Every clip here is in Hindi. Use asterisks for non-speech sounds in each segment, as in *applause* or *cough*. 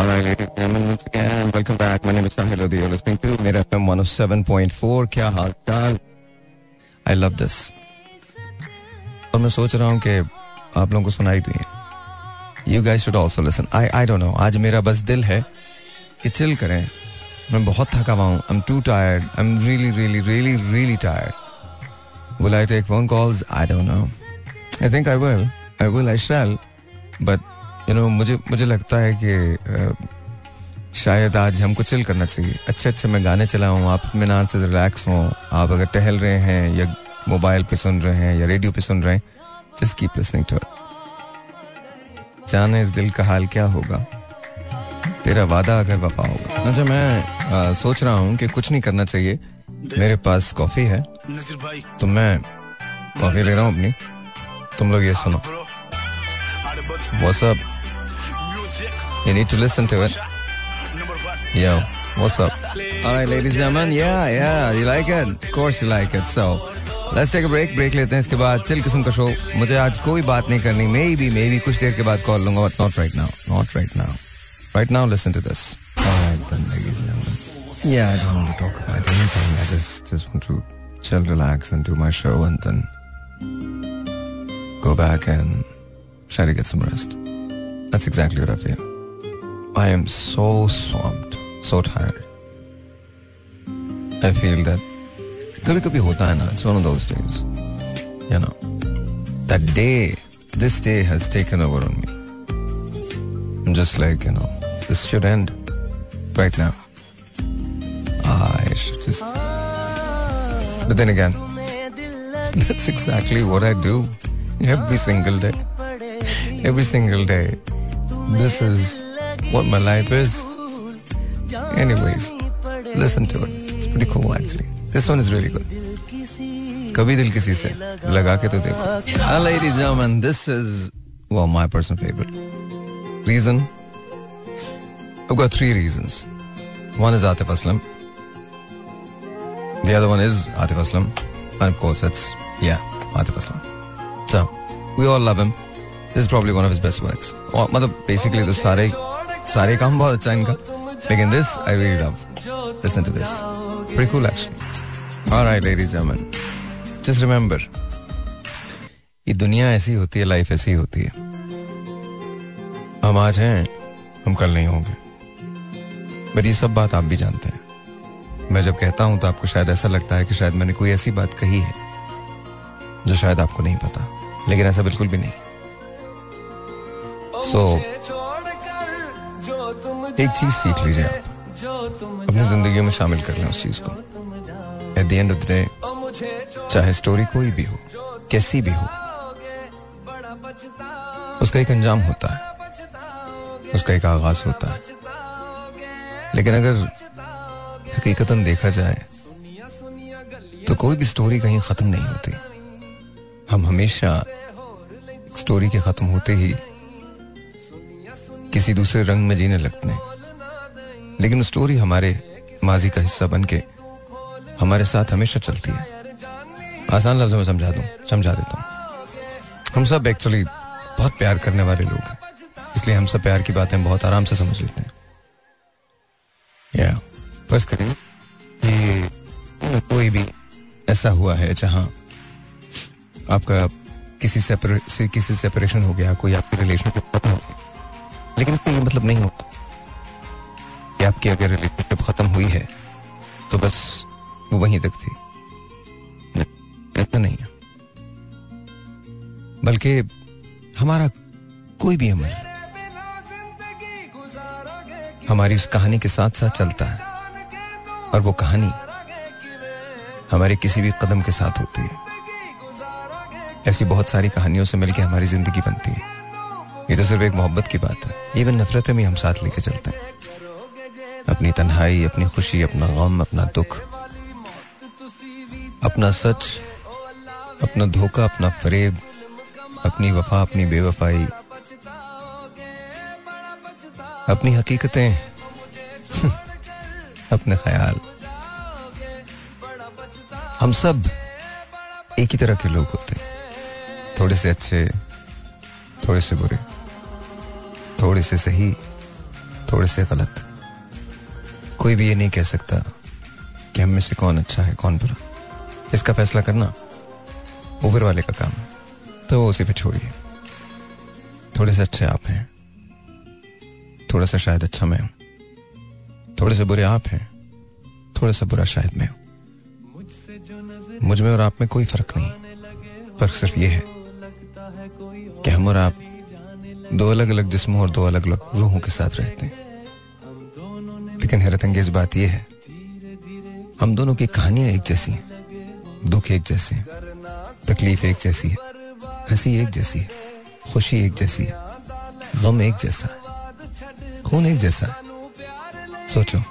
Alright, ladies and gentlemen, once again, welcome back. My name is Sahil Lodi. You're listening to Mera FM 107.4. क्या हाल चाल? I love this. और मैं सोच रहा हूँ कि आप लोगों को सुनाई दी You guys should also listen. I I don't know. आज मेरा बस दिल है कि चिल करें. मैं बहुत थका हुआ हूँ. I'm too tired. I'm really, really, really, really tired. Will I take phone calls? I don't know. I think I will. I will. I shall. But you know मुझे मुझे लगता है कि शायद आज हमको चिल करना चाहिए। अच्छे अच्छे मैं गाने चलाऊँ आप इतमान से रिलैक्स हों आप अगर टहल रहे हैं या मोबाइल पे सुन रहे हैं या रेडियो पे सुन रहे हैं जस्ट कीप लिसनिंग टू जाने इस दिल का हाल क्या होगा? तेरा वादा अगर वफा होगा। अच्छा मैं आ, सोच रहा हूँ कि कुछ नहीं करना चाहिए। मेरे पास कॉफ़ी है। तो मैं कॉफ़ी ले रहा हूँ अपनी। तुम लोग ये सुनो। Up? You need to listen to it. Yo, what's up? All right, ladies and gentlemen. Yeah, yeah. You like it? Of course you like it. So, let's take a break. Break लेते हैं इसके बाद चिल किस्म का शो मुझे आज कोई बात नहीं करनी मे बी मे बी कुछ देर के बाद कॉल लूंगा but not right now not right now right now listen to this Yeah, I don't want to talk about anything. I just just want to chill, relax, and do my show, and then go back and try to get some rest. That's exactly what I feel. I am so swamped, so tired. I feel that कभी कभी होता है ना it's one of those days you know that day this day has taken over on me I'm just like you know this should end right now I should just but then again *laughs* that's exactly what I do every single day every single day this is what my life is anyways listen to it it's pretty cool actually this one is really good कभी दिल किसी से लगा के तो देखो uh, ladies and gentlemen this is well my personal favorite reason I've got three reasons one is Atif Aslam the other one is Atif Aslam and of course it's yeah Atif Aslam so we all love him this is probably one of his best works और मतलब basically तो सारे सारे काम बहुत अच्छा इनका लेकिन this I really love. Listen to this. Pretty cool all right ladies and gentlemen. Just remember ये दुनिया ऐसी होती है लाइफ ऐसी होती है। हम आज हैं हम कल नहीं होंगे। बट ये सब बात आप भी जानते हैं। मैं जब कहता हूँ तो आपको शायद ऐसा लगता है कि शायद मैंने कोई ऐसी बात कही है जो शायद आपको नहीं पता। लेकिन ऐसा बिल्कुल भी नहीं। सो so, एक चीज़ सीख लीजिए आप। अपनी ज़िंदगी में शामिल कर लें उस चीज़ को। At the end of the day चाहे स्टोरी कोई भी हो, कैसी भी हो, उसका एक अंजाम होता है, उसका एक आगाज़ होता है। लेकिन अगर हकीकतन देखा जाए तो कोई भी स्टोरी कहीं खत्म नहीं होती। हम हमेशा स्टोरी के खत्म होते ही किसी दूसरे रंग में जीने लगते हैं। लेकिन स्टोरी हमारे माजी का हिस्सा बन के हमारे साथ हमेशा चलती है। आसान लफ्जों में समझा दूँ समझा देता हूँ। हम सब एक्चुअली बहुत प्यार करने वाले लोग हैं। इसलिए हम सब प्यार की बातें बहुत आराम से समझ लेते हैं। या बस करें। कि कोई भी ऐसा हुआ है जहाँ आपका किसी सेपरे, किसी सेपरेशन हो गया कोई आपकी रिलेशनशिप खत्म हो गया। लेकिन इसका ये मतलब नहीं होता कि आपकी अगर रिलेशनशिप खत्म हुई है तो बस वो वहीं तक थी। ऐसा नहीं है। बल्कि हमारा कोई भी अमल, हमारी उस कहानी के साथ साथ चलता है। और वो कहानी हमारे किसी भी कदम के साथ होती है। ऐसी बहुत सारी कहानियों से मिलकर हमारी ज़िंदगी बनती है। ये तो सिर्फ़ एक मोहब्बत की बात है। इवन नफरतें भी हम साथ लेके चलते हैं। अपनी तन्हाई, अपनी खुशी, अपना गम, अपना दुख, अपना सच, अपना धोखा, अपना फरेब, अपनी वफा, अपनी बेवफाई, अपनी हकीकतें, *laughs* अपने ख्याल। हम सब एक ही तरह के लोग होते हैं। थोड़े से अच्छे, थोड़े से बुरे। थोड़े से सही, थोड़े से गलत। कोई भी ये नहीं कह सकता कि हम में से कौन अच्छा है, कौन बुरा। इसका फैसला करना ऊबर वाले का काम है तो उसी पे छोड़िए। थोड़े से अच्छे आप हैं, थोड़ा सा शायद अच्छा मैं हूँ, थोड़े से बुरे आप हैं, थोड़ा सा बुरा शायद मैं हूँ। मुझमें और आप में कोई फ़र्क नहीं, फ़र्क सिर्फ़ ये है कि हम और आप दो अलग अलग जिस्मों और दो अलग अलग रूहों के साथ रहते हैं। लेकिन हैरत अंगेज बात यह है, हम दोनों की कहानियाँ एक जैसी हैं, दुख एक जैसे हैं, तकलीफ़ एक जैसी है, हँसी एक जैसी है, खुशी एक जैसी है, गम एक जैसा है, खून एक जैसा है। सोचो,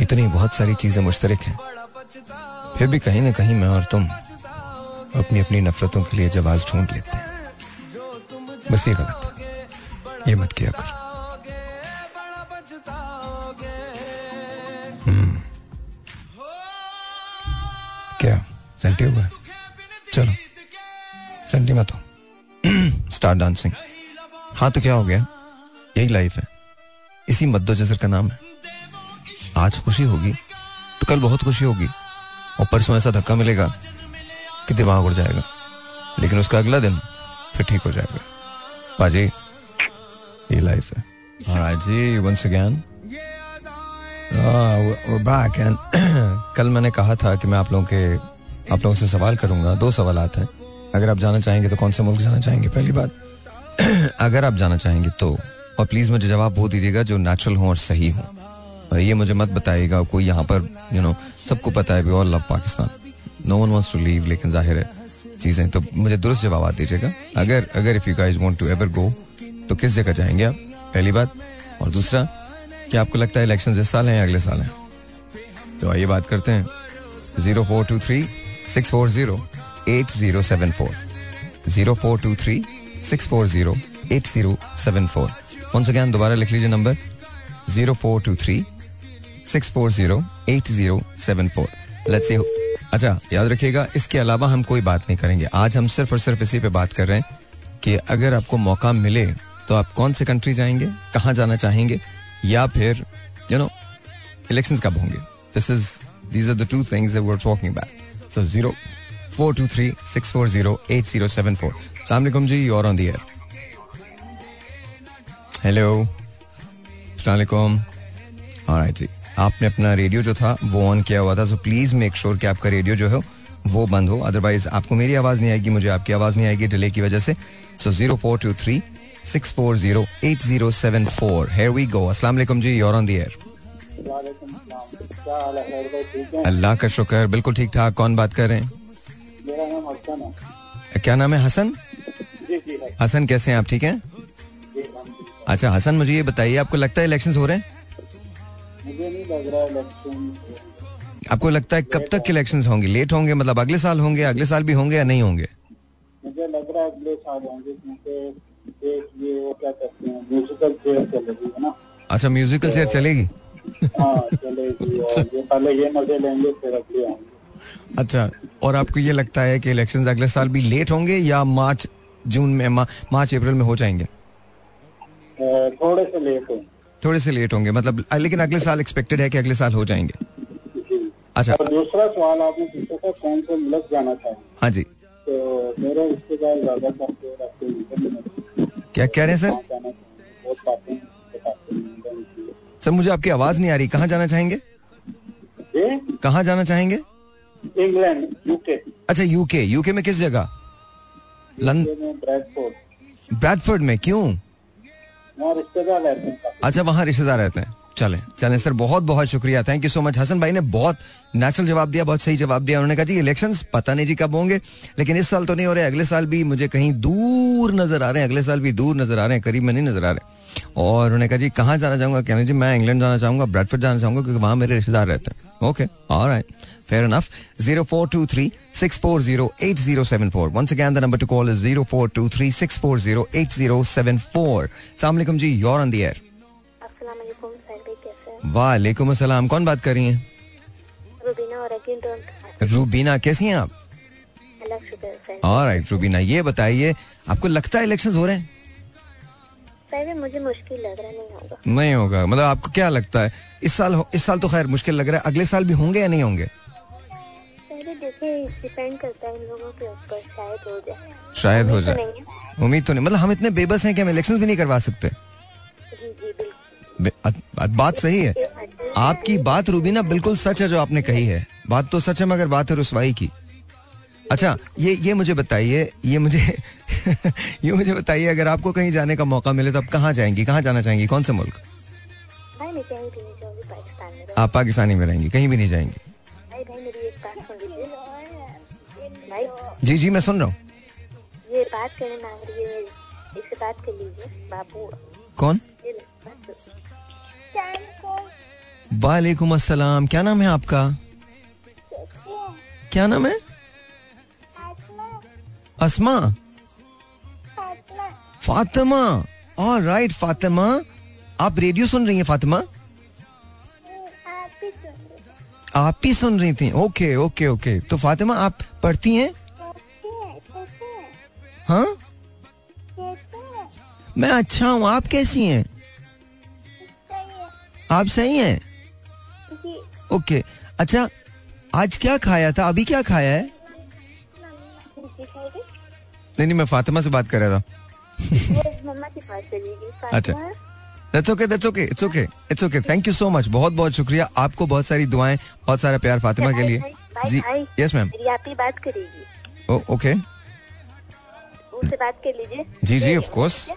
इतनी बहुत सारी चीज़ें मुश्तरक हैं, फिर भी कहीं ना कहीं मैं और तुम अपनी अपनी नफरतों के लिए जवाब ढूंढ लेते हैं। बस ये गलत ये मत किया करो। हम्म। क्या? सेंटी हुआ चलो। सेंटी मत हो। *clears throat* स्टार्ट डांसिंग हाँ तो क्या हो गया? यही लाइफ है। इसी मद्दो जजर का नाम है। आज खुशी होगी तो कल बहुत खुशी होगी। और परसों ऐसा धक्का मिलेगा कि दिमाग उड़ जाएगा। लेकिन उसका अगला दिन फिर ठीक हो जाएगा। बाजी। ये लाइफ है हाँ जी वंस अगेन बैक एंड कल मैंने कहा था कि मैं आप लोगों के, आप लोगों से सवाल करूँगा। दो सवाल हैं। अगर आप जाना चाहेंगे तो कौन से मुल्क जाना चाहेंगे? पहली बात, *clears throat* अगर आप जाना चाहेंगे तो और प्लीज़ मुझे जवाब वो दीजिएगा जो नेचुरल हो और सही हो। ये मुझे मत बताइएगा कोई यहाँ पर यू नो सबको पता है we all love Pakistan no one wants to leave लेकिन ज़ाहिर है चीज़ें। तो मुझे दुरुस्त जवाब दीजिएगा। अगर अगर if you guys want to ever go तो किस जगह जाएँगे आप? पहली बात। और दूसरा, क्या आपको लगता है इलेक्शन इस साल है या अगले साल है? तो आइए बात करते हैं। Zero four two three, six four zero, eight zero seven four. Zero four two three, six four zero, eight zero seven four. कौन सा ज्ञान दोबारा लिख लीजिए number. Zero four two three, six four zero, eight zero seven four. Let's अच्छा याद रखिएगा, इसके अलावा हम कोई बात नहीं करेंगे। आज हम सिर्फ़ और सिर्फ़ इसी पे बात कर रहे हैं कि अगर आपको मौका मिले तो आप कौन से कंट्री जाएँगे, कहाँ जाना चाहेंगे, या फिर यू नो इलेक्शन कब होंगे? This is these are the two things that we are talking about so zero four two three six four zero eight zero seven four जी और ऑन दी एयर हेलो सलामकुम ऑलराइट जी आपने अपना रेडियो जो था, वो ऑन किया हुआ था सो प्लीज़ मेक श्योर कि आपका रेडियो जो है, वो बंद हो. अदरवाइज़ आपको मेरी आवाज़ नहीं आएगी, मुझे आपकी आवाज़ नहीं आएगी डिले की वजह से. So zero four two three six four zero eight zero seven four here we go अस्सलाम जी योर ऑन दी एयर अल्लाह का शुक्र बिल्कुल ठीक ठाक कौन बात कर रहे हैं मेरा नाम हसन है। क्या नाम है हसन? हसन कैसे हैं आप? ठीक हैं? अच्छा हसन मुझे ये बताइए आपको लगता है इलेक्शन हो रहे हैं? मुझे नहीं लग रहा इलेक्शन आपको लगता है कब तक इलेक्शंस होंगे? लेट होंगे मतलब अगले साल होंगे अगले साल भी होंगे या नहीं होंगे? मुझे लग रहा है अगले साल होंगे क्योंकि ये वो क्या कहते हैं म्यूजिकल चेयर चलेगी है ना? अच्छा म्यूजिकल चेयर चलेगी? हाँ चलेगी ये पहले ये मज़े लेंगे फिर अगले आएँगे। अच्छा और आपको ये लगता है कि इलेक्शन अगले साल भी लेट होंगे या मार्च जून में मार्च अप्रैल में हो जाएँगे? थोड़े से लेट होंगे। थोड़े से लेट होंगे मतलब लेकिन अगले साल एक्सपेक्टेड है कि अगले साल हो जाएँगे। अच्छा। और दूसरा सवाल आपने पूछा था कौन से मुल्क जाना चाहिए हाँ जी। तो मेरे रिश्तेदार ज़्यादा क्या कह रहे हैं सर? सर मुझे आपकी आवाज़ नहीं आ रही। कहाँ जाना चाहेंगे? कहाँ जाना चाहेंगे? इंग्लैंड यूके अच्छा यूके यूके में किस जगह? लंदन ब्रैडफोर्ड ब्रैडफोर्ड में क्यों? रिश्तेदार रहते हैं। अच्छा वहाँ रिश्तेदार रहते हैं। चले चले सर बहुत बहुत शुक्रिया thank you so much Hasan भाई ने बहुत नेचुरल जवाब दिया बहुत सही जवाब दिया उन्होंने कहा जी इलेक्शन पता नहीं जी कब होंगे लेकिन इस साल तो नहीं हो रहे अगले साल भी मुझे कहीं दूर नज़र आ रहे हैं अगले साल भी दूर नज़र आ रहे हैं करीब में नहीं नज़र आ रहे और उन्होंने कहा जी कहाँ जाना चाहूँगा कहना जी मैं इंग्लैंड जाना चाहूँगा ब्रेडफर्ड जाना चाहूँगा क्योंकि वहाँ मेरे रिश्तेदार रहते हैं ओके और Fair enough. 0423 640 8074. Once again, the number to call is 0423 640 8074. Assalamualaikum ji, you're on the air. वालेकुम अस्सलाम। कौन बात कर रही हैं? रूबीना रूबीना कैसी हैं आप? ऑलराइट रूबीना ये बताइए आपको लगता है इलेक्शंस हो रहे हैं? पहले मुझे मुश्किल लग रहा नहीं होगा। नहीं होगा मतलब आपको क्या लगता है? इस साल इस साल तो खैर मुश्किल लग रहा है अगले साल भी होंगे या नहीं होंगे? डिपेंड करता है इन लोगों के ऊपर शायद हो जाए। शायद हो तो जाए। उम्मीद तो नहीं मतलब हम इतने बेबस हैं कि हम इलेक्शन भी नहीं करवा सकते। बात सही है। आपकी बात रूबीना बिल्कुल सच है जो आपने कही है। बात तो सच है मगर बात है रुसवाई की। अच्छा ये ये मुझे बताइए ये मुझे *laughs* ये मुझे बताइए अगर आपको कहीं जाने का मौका मिले तो आप कहाँ जाएँगी? कहाँ जाना चाहेंगी? कौन से मुल्क? आप पाकिस्तानी में रहेंगी कहीं भी नहीं जाएँगी। जी जी मैं सुन रहा हूँ। ये बात करने मांग रही है इससे बात कर लीजिए बाबू। कौन? वालेकुम अस्सलाम। क्या नाम है आपका? क्या नाम है? Asma. Fatima. All right Fatima. आप रेडियो सुन रही हैं, फातिमा? आप ही सुन रही थी। ओके ओके ओके तो फातिमा, आप पढ़ती हैं? हाँ? मैं अच्छा हूँ। आप कैसी हैं? आप सही हैं? ओके। अच्छा आज क्या खाया था? अभी क्या खाया है? नहीं नहीं मैं फातिमा से बात कर रहा था। अच्छा। That's okay that's okay it's okay it's okay thank you so much बहुत बहुत शुक्रिया। आपको बहुत सारी दुआएँ बहुत सारा प्यार फातिमा के लिए। जी यस मैम आप ही बात करेगी ओके उससे बात कर लीजिए। जी जी ऑफ़ कोर्स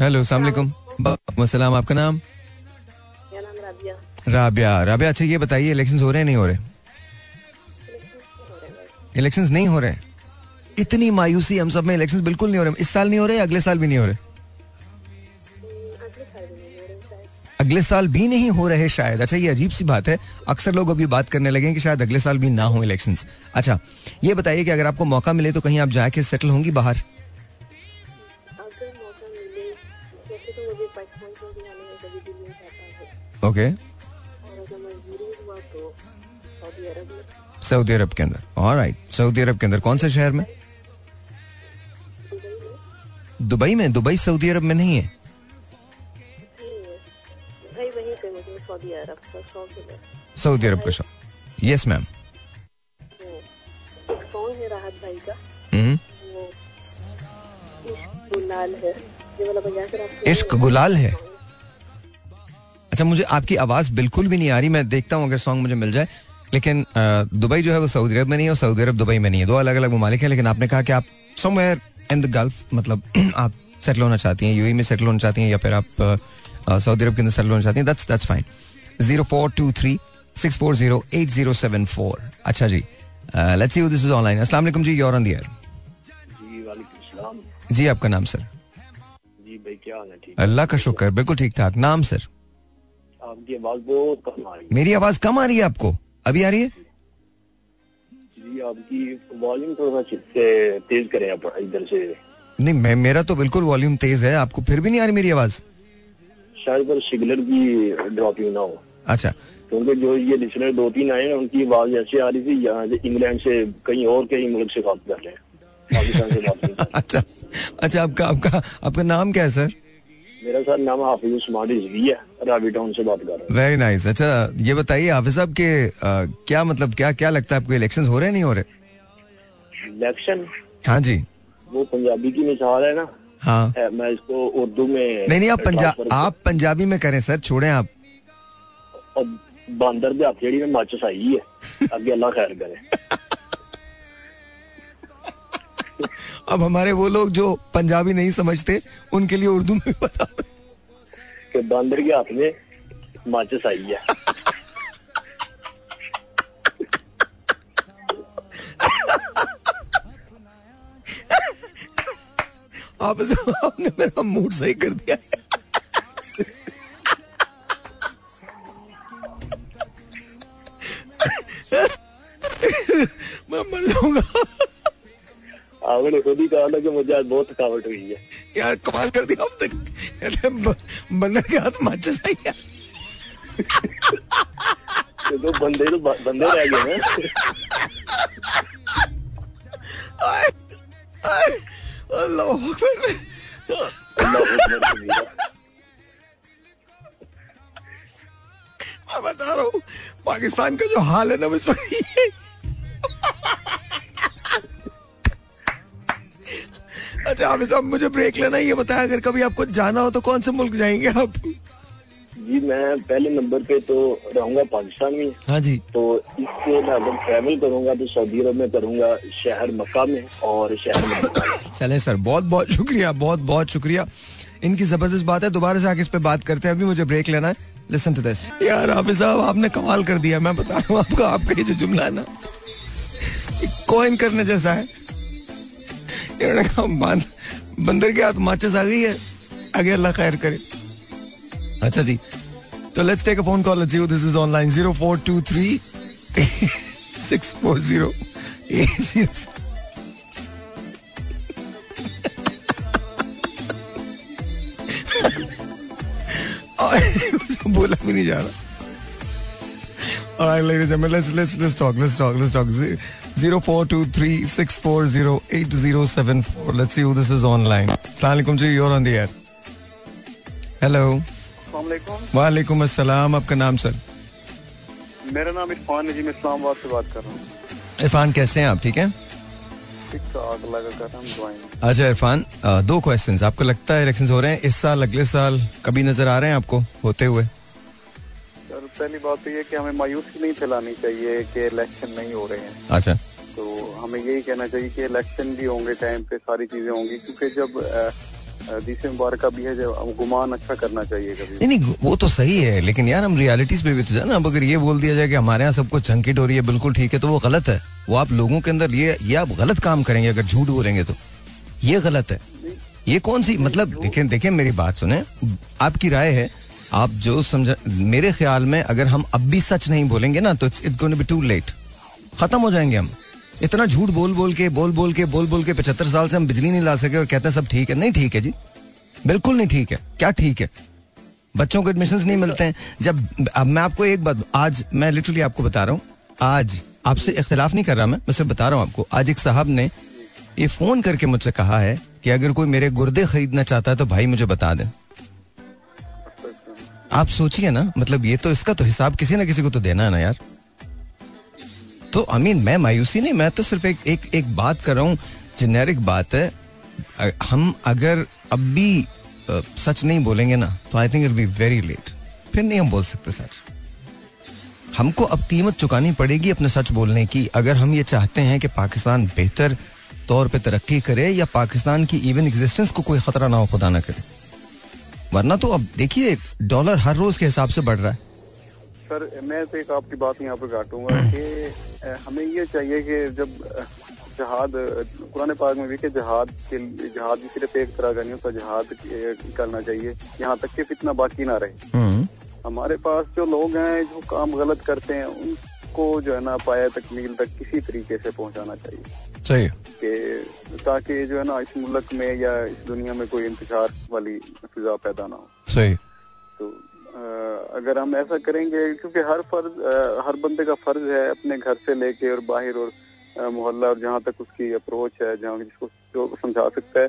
हेलो अस्सलाम वालेकुम आपका नाम? राबिया। राबिया। अच्छा ये बताइए इलेक्शंस हो रहे हैं नहीं हो रहे? इलेक्शंस नहीं हो रहे? इतनी मायूसी हम सब में इलेक्शंस बिल्कुल नहीं हो रहे। इस साल नहीं हो रहे अगले साल भी नहीं हो रहे? अगले साल भी नहीं हो रही शायद। अच्छा ये अजीब सी बात है। अक्सर लोग अभी बात करने लगे कि शायद अगले साल भी ना हो इलेक्शंस अच्छा ये बताइए कि अगर आपको मौका मिले तो कहीं आप जाके सेटल होंगी बाहर? ओके। और सऊदी अरब के अंदर। ऑलराइट सऊदी अरब के अंदर कौन से शहर में? दुबई में? दुबई सऊदी अरब में नहीं है। सऊदी अरब का शौक सऊदी अरब का शौक यस मैम राहत भाई का गुलाल है इश्क गुलाल है? अच्छा मुझे आपकी आवाज़ बिल्कुल भी नहीं आ रही मैं देखता हूँ अगर सॉन्ग मुझे मिल जाए। लेकिन दुबई जो है वो सऊदी अरब में नहीं है और सऊदी अरब दुबई में नहीं है। दो अलग अलग ममालिक है लेकिन आपने कहा कि आप समवेयर इन द गल्फ मतलब *clears throat* आप सेटल होना चाहती हैं यूएई में सेटल होना चाहती हैं या फिर आप सऊदी अरब के अंदर सेटल होना चाहती हैं that's that's fine zero four two three six four zero eight zero seven four अच्छा जी let's see this is online अस्सलाम वालेकुम जी योर ऑन द एयर जी जी आपका नाम सर जी भाई क्या हाल है? ठीक अल्लाह का शुक्र बिल्कुल ठीक ठाक नाम सर आपकी आवाज़ बहुत कम आ रही है। मेरी आवाज़ कम आ रही है आपको? अभी आ रही है? जी आपकी वॉल्यूम थोड़ा सा तेज करें आप इधर से। नहीं मैं मेरा तो बिल्कुल वॉल्यूम तेज है आपको फिर भी नहीं आ रही मेरी आवाज़? शायद पर सिग्नल की ड्रॉपिंग ना हो। अच्छा। क्योंकि जो ये लिसनर दो तीन आए ना उनकी आवाज़ ऐसी आ रही थी यहाँ से इंग्लैंड से कहीं और कहीं मुल्क से बात कर रहे हैं। पाकिस्तान से बात। *laughs* अच्छा अच्छा आपका आपका आपका नाम क्या है सर मेरा सर नाम हाफिज उस्मान रिजवी है रावी टाउन से बात कर रहा वेरी नाइस अच्छा ये बताइए हाफिज साहब के क्या मतलब क्या क्या लगता है आपको इलेक्शंस हो रहे नहीं हो रहे? इलेक्शन हाँ जी। वो पंजाबी की मिसाल है ना। हाँ। है, मैं इसको उर्दू में नहीं नहीं आप पंजाब आप पंजाबी में करें सर छोड़े आप। बांदर दे हथ जेड़ी में मच आई है। *laughs* अगे अल्लाह खैर करे। अब हमारे वो लोग जो पंजाबी नहीं समझते उनके लिए उर्दू में बता। कि बांदर के हाथ में माचिस आई है। आप आपने मेरा मूड सही कर दिया। मैं मर जाऊँगा। आपने खुद ही कहा था कि मुझे आज बहुत थकावट हुई है। यार कमाल कर दिया कहते हैं, बंदर के हाथ माचिस आई है कि तो बंदे तो बंदे रह गए कबीरा। मैं बता रहा हूँ पाकिस्तान का जो हाल है ना इस अच्छा आप साहब मुझे ब्रेक लेना है, ये बताया अगर कभी आपको जाना हो तो कौन से मुल्क जाएँगे आप? जी मैं पहले नंबर पे तो रहूँगा पाकिस्तान में। हाँ जी। तो इससे मैं अगर ट्रैवल करूँगा तो सऊदी अरब में करूँगा शहर मक्का में और शहर में। चले सर बहुत बहुत शुक्रिया बहुत बहुत शुक्रिया। इनकी ज़बरदस्त बात है दोबारा से आके इस पे बात करते हैं अभी मुझे ब्रेक लेना है। लिसन टू दिस यार हाफिज साहब आपने कमाल कर दिया मैं बता रहा हूँ आपको आपका ये जो जुमला है ना कोइन करने जैसा है। कहा "बांद- बंदर के हाथ माचिस आ गई है आगे अल्लाह खैर करे अच्छा जी तो let's take a phone call see this is online 0423 640 807 और बोला भी नहीं जा रहा Alright, ladies and gentlemen, let's let's let's talk. Let's talk. Let's talk. जी. वालेकुम अस्सलाम आपका नाम सर मेरा नाम इरफान है जी मैं इस्लामाबाद से बात कर रहा हूँ। इरफान कैसे हैं आप? ठीक हैं? ठीक ठाक लगा कर रहा दुआएँ अच्छा इरफान दो क्वेश्चंस आपको लगता है इलेक्शंस हो रहे हैं? इस साल अगले साल कभी नज़र आ रहे हैं आपको होते हुए? पहली बात तो ये कि हमें मायूसी नहीं फैलानी चाहिए कि इलेक्शन नहीं हो रहे हैं। अच्छा। तो हमें यही कहना चाहिए कि इलेक्शन भी होंगे टाइम पे सारी चीज़ें होंगी क्योंकि जब दिस मुबारक भी है जब हम गुमान अच्छा करना चाहिए कभी। नहीं नहीं वो तो सही है लेकिन यार हम रियलिटीज पे भी तो जाना अब अगर ये बोल दिया जाए कि हमारे यहाँ सब कुछ चंकिट हो रही है बिल्कुल ठीक है तो वो गलत है। वो आप लोगों के अंदर ये ये आप गलत काम करेंगे अगर झूठ बोलेंगे तो। ये गलत है। ये कौन सी मतलब देखिए मेरी बात सुने। आपकी राय है आप जो समझ, मेरे ख्याल में अगर हम अब भी सच नहीं बोलेंगे ना तो it's it's going be to late खत्म हो जाएँगे हम। इतना झूठ बोल बोल के, बोल बोल के, बोल बोल के पचहत्तर साल से हम बिजली नहीं ला सके और कहते हैं सब ठीक है। नहीं ठीक है जी। बिल्कुल नहीं ठीक है। क्या ठीक है? बच्चों को एडमिशन नहीं मिलते हैं। जब, अब मैं आपको एक बात, आज मैं लिटरली आपको बता रहा हूँ। आज आपसे इख्तिलाफ नहीं कर रहा मैं मैं सिर्फ़ बता रहा हूँ आपको। आज एक साहब ने ये फ़ोन करके मुझसे कहा है कि अगर कोई मेरे गुर्दे खरीदना चाहता है तो भाई मुझे बता दे। आप सोचिए ना मतलब ये तो इसका तो हिसाब किसी ना किसी को तो देना है ना यार। तो आई मीन मैं मायूसी नहीं मैं तो सिर्फ़ एक एक एक बात कर रहा हूँ जेनेरिक बात है। हम अगर अब भी अ, सच नहीं बोलेंगे ना तो I think it be very late फिर नहीं हम बोल सकते सच। हमको अब कीमत चुकानी पड़ेगी अपने सच बोलने की। अगर हम ये चाहते हैं कि पाकिस्तान बेहतर तौर पे तरक्की करे या पाकिस्तान की इवन एग्जिस्टेंस को कोई खतरा ना हो खुदा ना करे। वरना तो अब देखिए डॉलर हर रोज के हिसाब से बढ़ रहा है। सर मैं तो एक आपकी बात यहाँ पे काटूँगा कि हमें ये चाहिए कि जब जहाद कुरान पाक में भी कि जहाद के जहाद भी सिर्फ़ एक तरह का नहीं होता जहाद करना चाहिए यहाँ तक कि फितना बाकी ना रहे। हम्म, हमारे पास जो लोग हैं जो काम गलत करते हैं उनको जो है ना पाया तकमील तक किसी तरीके से पहुंचाना चाहिए। सही। कि ताकि जो है ना इस मुल्क में या इस दुनिया में कोई इंतज़ार वाली फिजा पैदा ना हो। सही। तो अ, अगर हम ऐसा करेंगे क्योंकि हर फ़र्ज़ अ, हर बंदे का फ़र्ज़ है अपने घर से लेके और बाहर और मोहल्ला और जहाँ तक उसकी अप्रोच है जहाँ जिसको जो समझा सकता है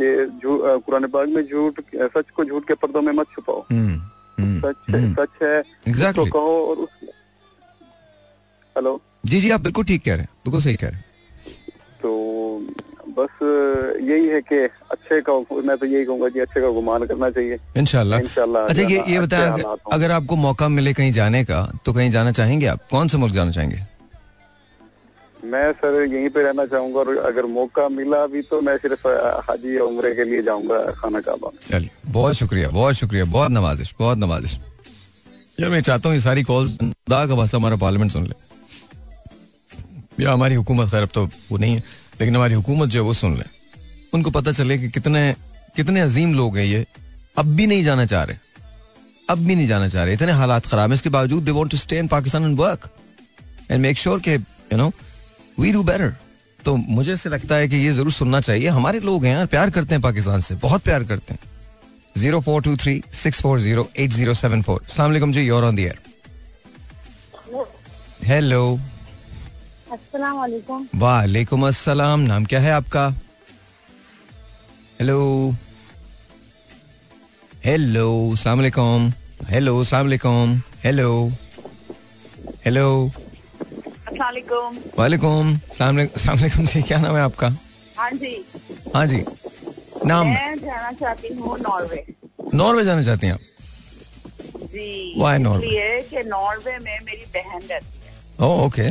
कि कुरान पाक में झूठ सच को झूठ के पर्दों में मत छुपाओ। हम्म, हम्म, सच हम्म। सच है Exactly. उसको कहो और उस हेलो जी जी आप बिल्कुल ठीक कह रहे हैं। बिल्कुल सही कह रहे हैं। तो बस यही है कि अच्छे का मैं तो यही कहूँगा कि अच्छे का गुमान करना चाहिए। इंशाल्लाह। अच्छा ये ये बताएँ अगर, अगर आपको मौका मिले कहीं जाने का तो कहीं जाना चाहेंगे आप? कौन से मुल्क जाना चाहेंगे? मैं सर यहीं पे रहना चाहूँगा और अगर मौका मिला भी तो मैं सिर्फ़ हाजी उम्रे के लिए जाऊँगा खाना काबा चलिए बहुत शुक्रिया बहुत शुक्रिया बहुत नवाजिश बहुत नवाजिश। यार मैं चाहता हूँ ये सारी कॉल का भाषा हमारा पार्लियामेंट सुन ले। या हमारी हुकूमत खैर अब तो वो नहीं है, लेकिन हमारी हुकूमत जो है वो सुन ले। उनको पता चले कि कितने कितने अजीम लोग हैं ये। अब भी नहीं जाना चाह रहे। अब भी नहीं जाना चाह रहे। इतने हालात खराब है। इसके बावजूद they want to stay in Pakistan and work and make sure के you know we do better तो मुझे ऐसे लगता है कि ये ज़रूर सुनना चाहिए। हमारे लोग हैं यार, प्यार करते हैं पाकिस्तान से, बहुत प्यार करते हैं। Zero four two three six four zero eight zero seven four. सलाम जी your on the air hello वालेकुम वालेकुम अस्सलाम। नाम क्या है आपका? हेलो हेलो सलाम अलैकुम हेलो सलाम अलैकुम हेलो हेलो अस्सलाम वालेकुम सलाम अलैकुम सलाम अलैकुम जी क्या नाम है आपका? हाँ जी। हाँ जी। नाम? मैं जाना चाहती हूँ नॉर्वे। नॉर्वे जाना चाहती हैं आप? जी? इसलिए कि नॉर्वे में मेरी बहन रहती है। ओह ओके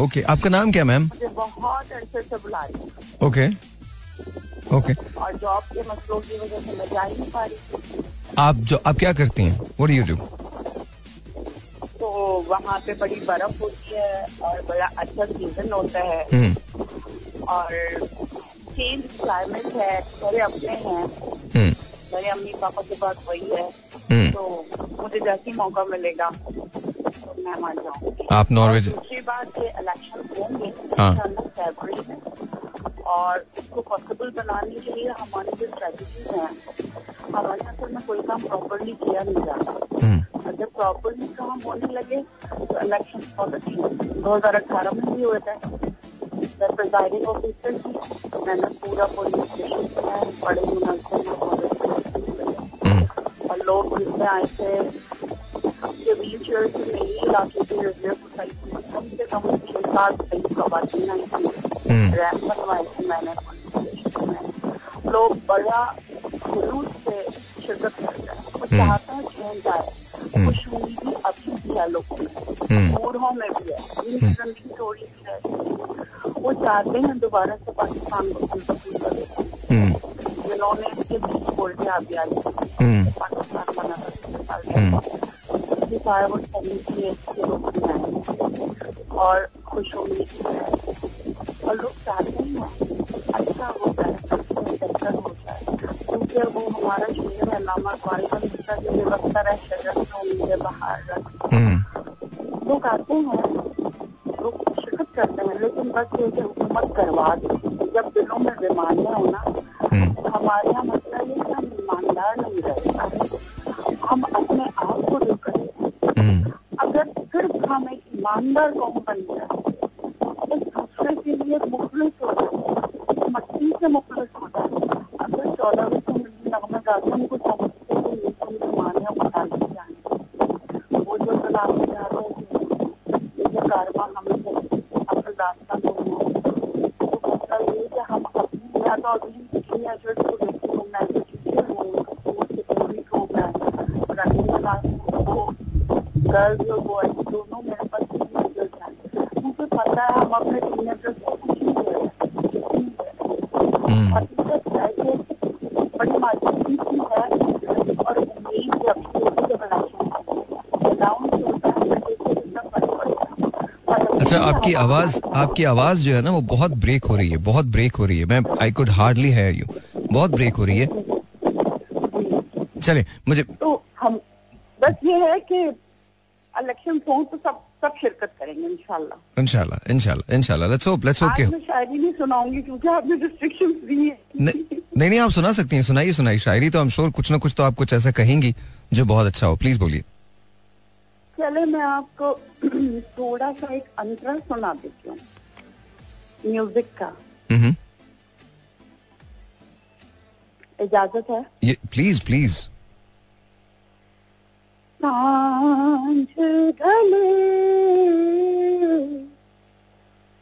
ओके आपका नाम क्या मैम बहुत अरसे से बुला रही ओके ओके और जॉब के मसलों की वजह से मैं जा ही नहीं पा रही आप जो आप क्या करती हैं? व्हाट यू डू तो वहाँ पे बड़ी बर्फ़ होती है और बड़ा अच्छा सीज़न होता है। हम्म। और चेंज क्लाइमेट है मेरे अपने हैं। हम्म। मेरे अम्मी पापा के पास वही है। तो मुझे जैसे ही मौका मिलेगा तो मैं मान जाऊँगी। आप नॉर्वे दूसरी बात ये इलेक्शन होंगे हाँ। में। और इसको पॉसिबल बनाने के लिए हमारी जो स्ट्रेटेजीज हैं हमारे असल में कोई काम प्रॉपरली किया नहीं जाता हम्म। अगर प्रॉपरली काम होने लगे तो इलेक्शन बहुत अच्छी दो हज़ार अठारह में भी हुए थे। मैं प्रिजाइडिंग ऑफिसर थी मैंने पूरा पुलिस स्टेशन में बड़े हम्म और लोग जिसमें आए थे जो व्हील चेयर से मेरी इलाके की रिज़र्व सोसाइटी में कम से कम छह सात कई खवातीन आई थी। रैंप बनवाए थे मैंने लोग बड़ा जुलूस से शिरकत करते हैं वो चाहते हैं चेंज आए खुश उम्मीदी अभी भी है लोगों में। बूढ़ों में भी है इंसिडेंट की स्टोरी भी है वो चाहते हैं दोबारा से पाकिस्तान को करें। जिन्होंने इसके बीच बोल के से भी आए। और खुश उम्मीद है और लोग चाहते हैं। अच्छा हो जाए बेहतर हो जाए। क्योंकि वो हमारा शेर है नामा का जो बेवक्ता है में उम्मीदें बाहर हम्म। लोग आते हैं लोग शिरकत करते हैं लेकिन बस ये हुकूमत करवा दे। आपकी आवाज़ आपकी आवाज़ जो है ना वो बहुत ब्रेक हो रही है बहुत ब्रेक हो रही है। मैं I could hardly hear you बहुत ब्रेक हो रही है। चले मुझे तो हम बस ये है कि इलेक्शन हो तो सब सब शिरकत करेंगे इंशाल्लाह। इंशाल्लाह इंशाल्लाह इंशाल्लाह। लेट्स होप लेट्स होप मैं शायरी नहीं सुनाऊँगी क्योंकि आपने रिस्ट्रिक्शन दी है। नहीं नहीं नहीं आप सुना सकती हैं सुनाइए सुनाइए। शायरी तो हम श्योर कुछ ना कुछ तो आप कुछ ऐसा कहेंगी जो बहुत अच्छा हो। प्लीज़ बोलिए। चले मैं आपको *clears throat* थोड़ा सा एक अंतरा सुना देती हूँ। म्यूज़िक का। इजाज़त है? ये प्लीज़ प्लीज़ साँझ ढले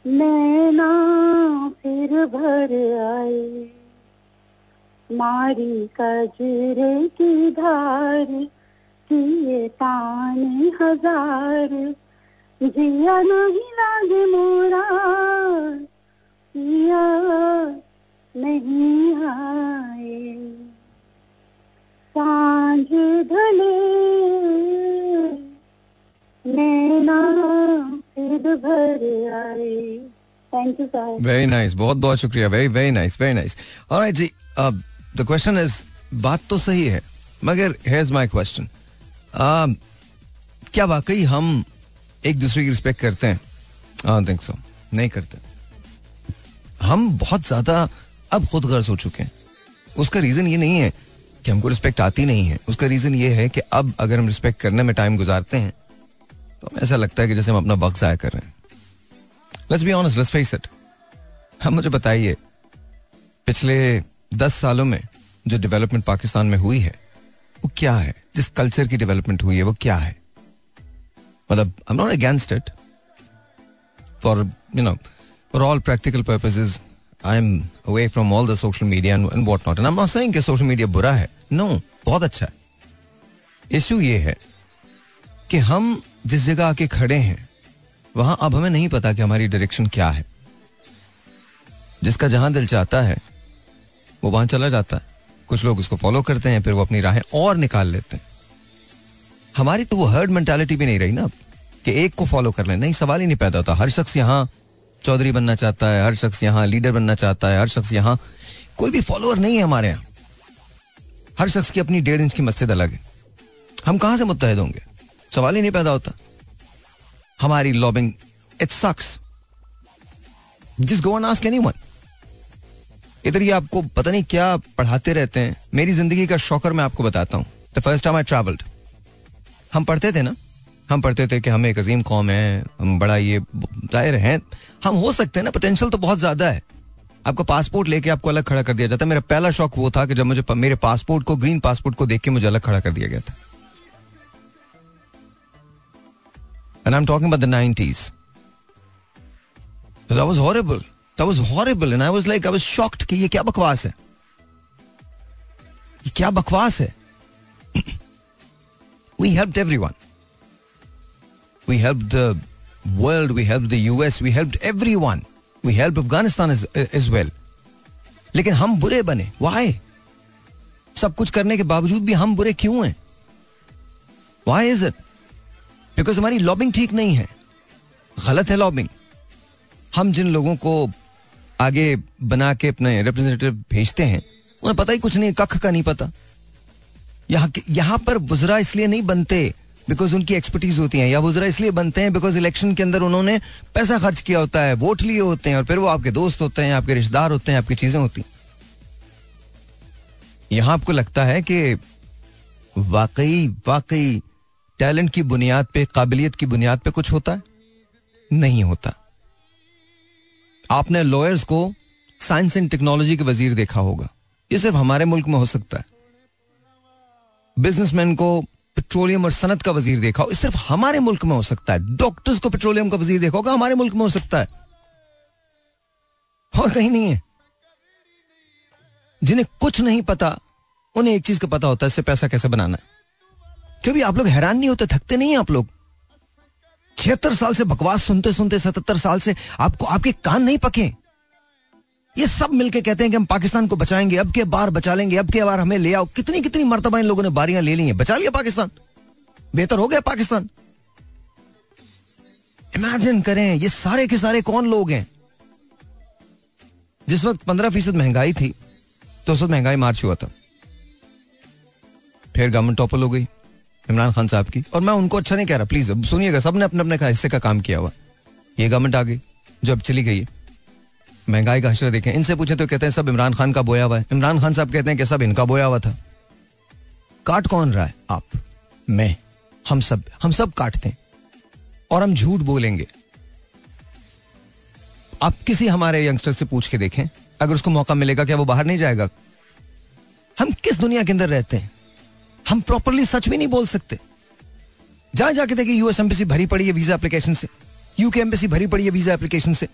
नैना फिर भर आए। मारी कजरे की धार किए ताने हज़ार। जिया नहीं लागे मोरा। पिया नहीं आए। साँझ ढले। नैना भर आए। Thank you sir very nice बहुत बहुत शुक्रिया। Very very nice very nice जी, अब द क्वेश्चन इज़ बात तो सही है, मगर हेयर इज़ क्वेश्चन क्या वाकई हम एक दूसरे की रिस्पेक्ट करते हैं? आई थिंक सो नहीं करते। हम बहुत ज़्यादा अब खुद गर्ज हो चुके हैं। उसका रीजन ये नहीं है कि हमको रिस्पेक्ट आती नहीं है। उसका रीजन ये है कि अब अगर हम रिस्पेक्ट करने में टाइम गुजारते हैं तो हमें ऐसा लगता है कि जैसे हम अपना वक्त जाया कर रहे हैं। Let's be honest let's face it हम मुझे बताइए, पिछले दस सालों में जो डेवलपमेंट पाकिस्तान में हुई है वो क्या है? जिस कल्चर की डेवलपमेंट हुई है वो क्या है? मतलब I am not against it for you know for all practical purposes I am away from all the social media and what not and I am saying कि सोशल मीडिया बुरा है. नो no, बहुत अच्छा है. इशू ये है कि हम जिस जगह आके खड़े हैं वहाँ अब हमें नहीं पता कि हमारी डायरेक्शन क्या है. जिसका जहाँ दिल चाहता है वो वहाँ चला जाता है. कुछ लोग उसको फॉलो करते हैं, फिर वो अपनी राहें और निकाल लेते हैं। हमारी तो वो हर्ड मेंटालिटी भी नहीं रही ना कि एक को फॉलो कर ले। नहीं, सवाल ही नहीं पैदा होता। हर शख्स यहाँ चौधरी बनना चाहता है, हर शख्स यहाँ लीडर बनना चाहता है, हर शख्स यहाँ कोई भी फॉलोअर नहीं है हमारे यहाँ। हर शख्स की अपनी डेढ़ इंच की मस्जिद अलग है। हम कहाँ से मुतहद होंगे? सवाल ही नहीं पैदा होता। हमारी लॉबिंग इट सक्स जिस गो आस्क एनीवन इधर ये आपको पता नहीं क्या पढ़ाते रहते हैं। मेरी ज़िंदगी का शौकर मैं आपको बताता हूँ। The first time I travelled हम पढ़ते थे ना? हम पढ़ते थे कि हम एक अजीम कौम है, हम बड़ा ये ज़ाहिर हैं। हम हो सकते हैं ना पोटेंशियल तो बहुत ज़्यादा है। आपका पासपोर्ट लेके आपको अलग खड़ा कर दिया जाता है। मेरा पहला शौक वो था कि जब मुझे मेरे पासपोर्ट को ग्रीन पासपोर्ट को देख के मुझे अलग खड़ा कर दिया गया था। I'm talking about the 90s. That was horrible. That was horrible. And I was like, I was shocked कि ये क्या बकवास है ये क्या बकवास है We helped everyone. We helped the world. We helped the US. We helped everyone. We helped Afghanistan as, as well. लेकिन हम बुरे बने Why? सब कुछ करने के बावजूद भी हम बुरे क्यों हैं Why is it? बिकॉज़ हमारी लॉबिंग ठीक नहीं है गलत है लॉबिंग हम जिन लोगों को आगे बना के अपने रिप्रेजेंटेटिव भेजते हैं। उन्हें पता ही कुछ नहीं, कख का नहीं पता। यहाँ यहाँ पर बुजरा इसलिए नहीं बनते बिकॉज़ उनकी एक्सपर्टीज होती है। या बुजरा इसलिए बनते हैं बिकॉज़ इलेक्शन के अंदर उन्होंने पैसा खर्च किया होता है वोट लिए होते हैं और फिर वो आपके दोस्त होते हैं, आपके रिश्तेदार होते हैं, आपकी चीज़ें होती यहाँ आपको लगता है कि वाकई वाकई टैलेंट की बुनियाद पे, काबिलियत की बुनियाद पे कुछ होता है? नहीं होता। आपने लॉयर्स को साइंस एंड टेक्नोलॉजी के वज़ीर देखा होगा। ये सिर्फ़ हमारे मुल्क में हो सकता है। बिजनेसमैन को पेट्रोलियम और सनत का वज़ीर देखा हो सिर्फ़ हमारे मुल्क में हो सकता है। डॉक्टर्स को पेट्रोलियम का वज़ीर देखा होगा, हमारे मुल्क में हो सकता है। और कहीं नहीं है। जिन्हें कुछ नहीं पता, उन्हें एक चीज़ का पता होता है, इससे पैसा कैसे बनाना है? क्योंकि आप लोग हैरान नहीं होते, थकते नहीं आप लोग? छिहत्तर साल से बकवास सुनते सुनते, सतहत्तर साल से आपको, आपके कान नहीं पके। ये सब मिलके कहते हैं कि हम पाकिस्तान को बचाएँगे, अब के बार बचा लेंगे, अब के बार हमें ले आओ। कितनी कितनी मरतबा इन लोगों ने बारियाँ ले ली हैं? बचा लिया पाकिस्तान? बेहतर हो गया पाकिस्तान। इमेजिन करें, ये सारे के सारे कौन लोग हैं? जिस वक्त पंद्रह फ़ीसद महँगाई थी तो उस वक्त महँगाई मार्च हुआ था। फिर गवर्नमेंट टॉपल हो गई। इमरान खान साहब की। और मैं उनको अच्छा नहीं कह रहा प्लीज़ सुनिएगा, सबने अपने अपने हिस्से का काम किया हुआ। ये गवर्नमेंट आ गई जो अब चली गई महँगाई का हशरा देखें, इनसे पूछे तो कहते हैं, सब इमरान खान का बोया हुआ है। इमरान खान साहब कहते हैं कि सब इनका बोया हुआ था। काट कौन रहा है? आप, मैं, हम सब हम सब काटते हैं। और हम झूठ बोलेंगे। आप किसी हमारे यंगस्टर से पूछ के देखें, अगर उसको मौका मिलेगा क्या वो बाहर नहीं जाएगा? हम किस दुनिया के अंदर रहते हैं? हम प्रॉपरली सच भी नहीं बोल सकते। जहाँ जाके देखिए यूएस एम्बेसी भरी पड़ी है वीज़ा एप्लीकेशन से। यूके एम्बेसी भरी पड़ी है वीज़ा एप्लीकेशन से।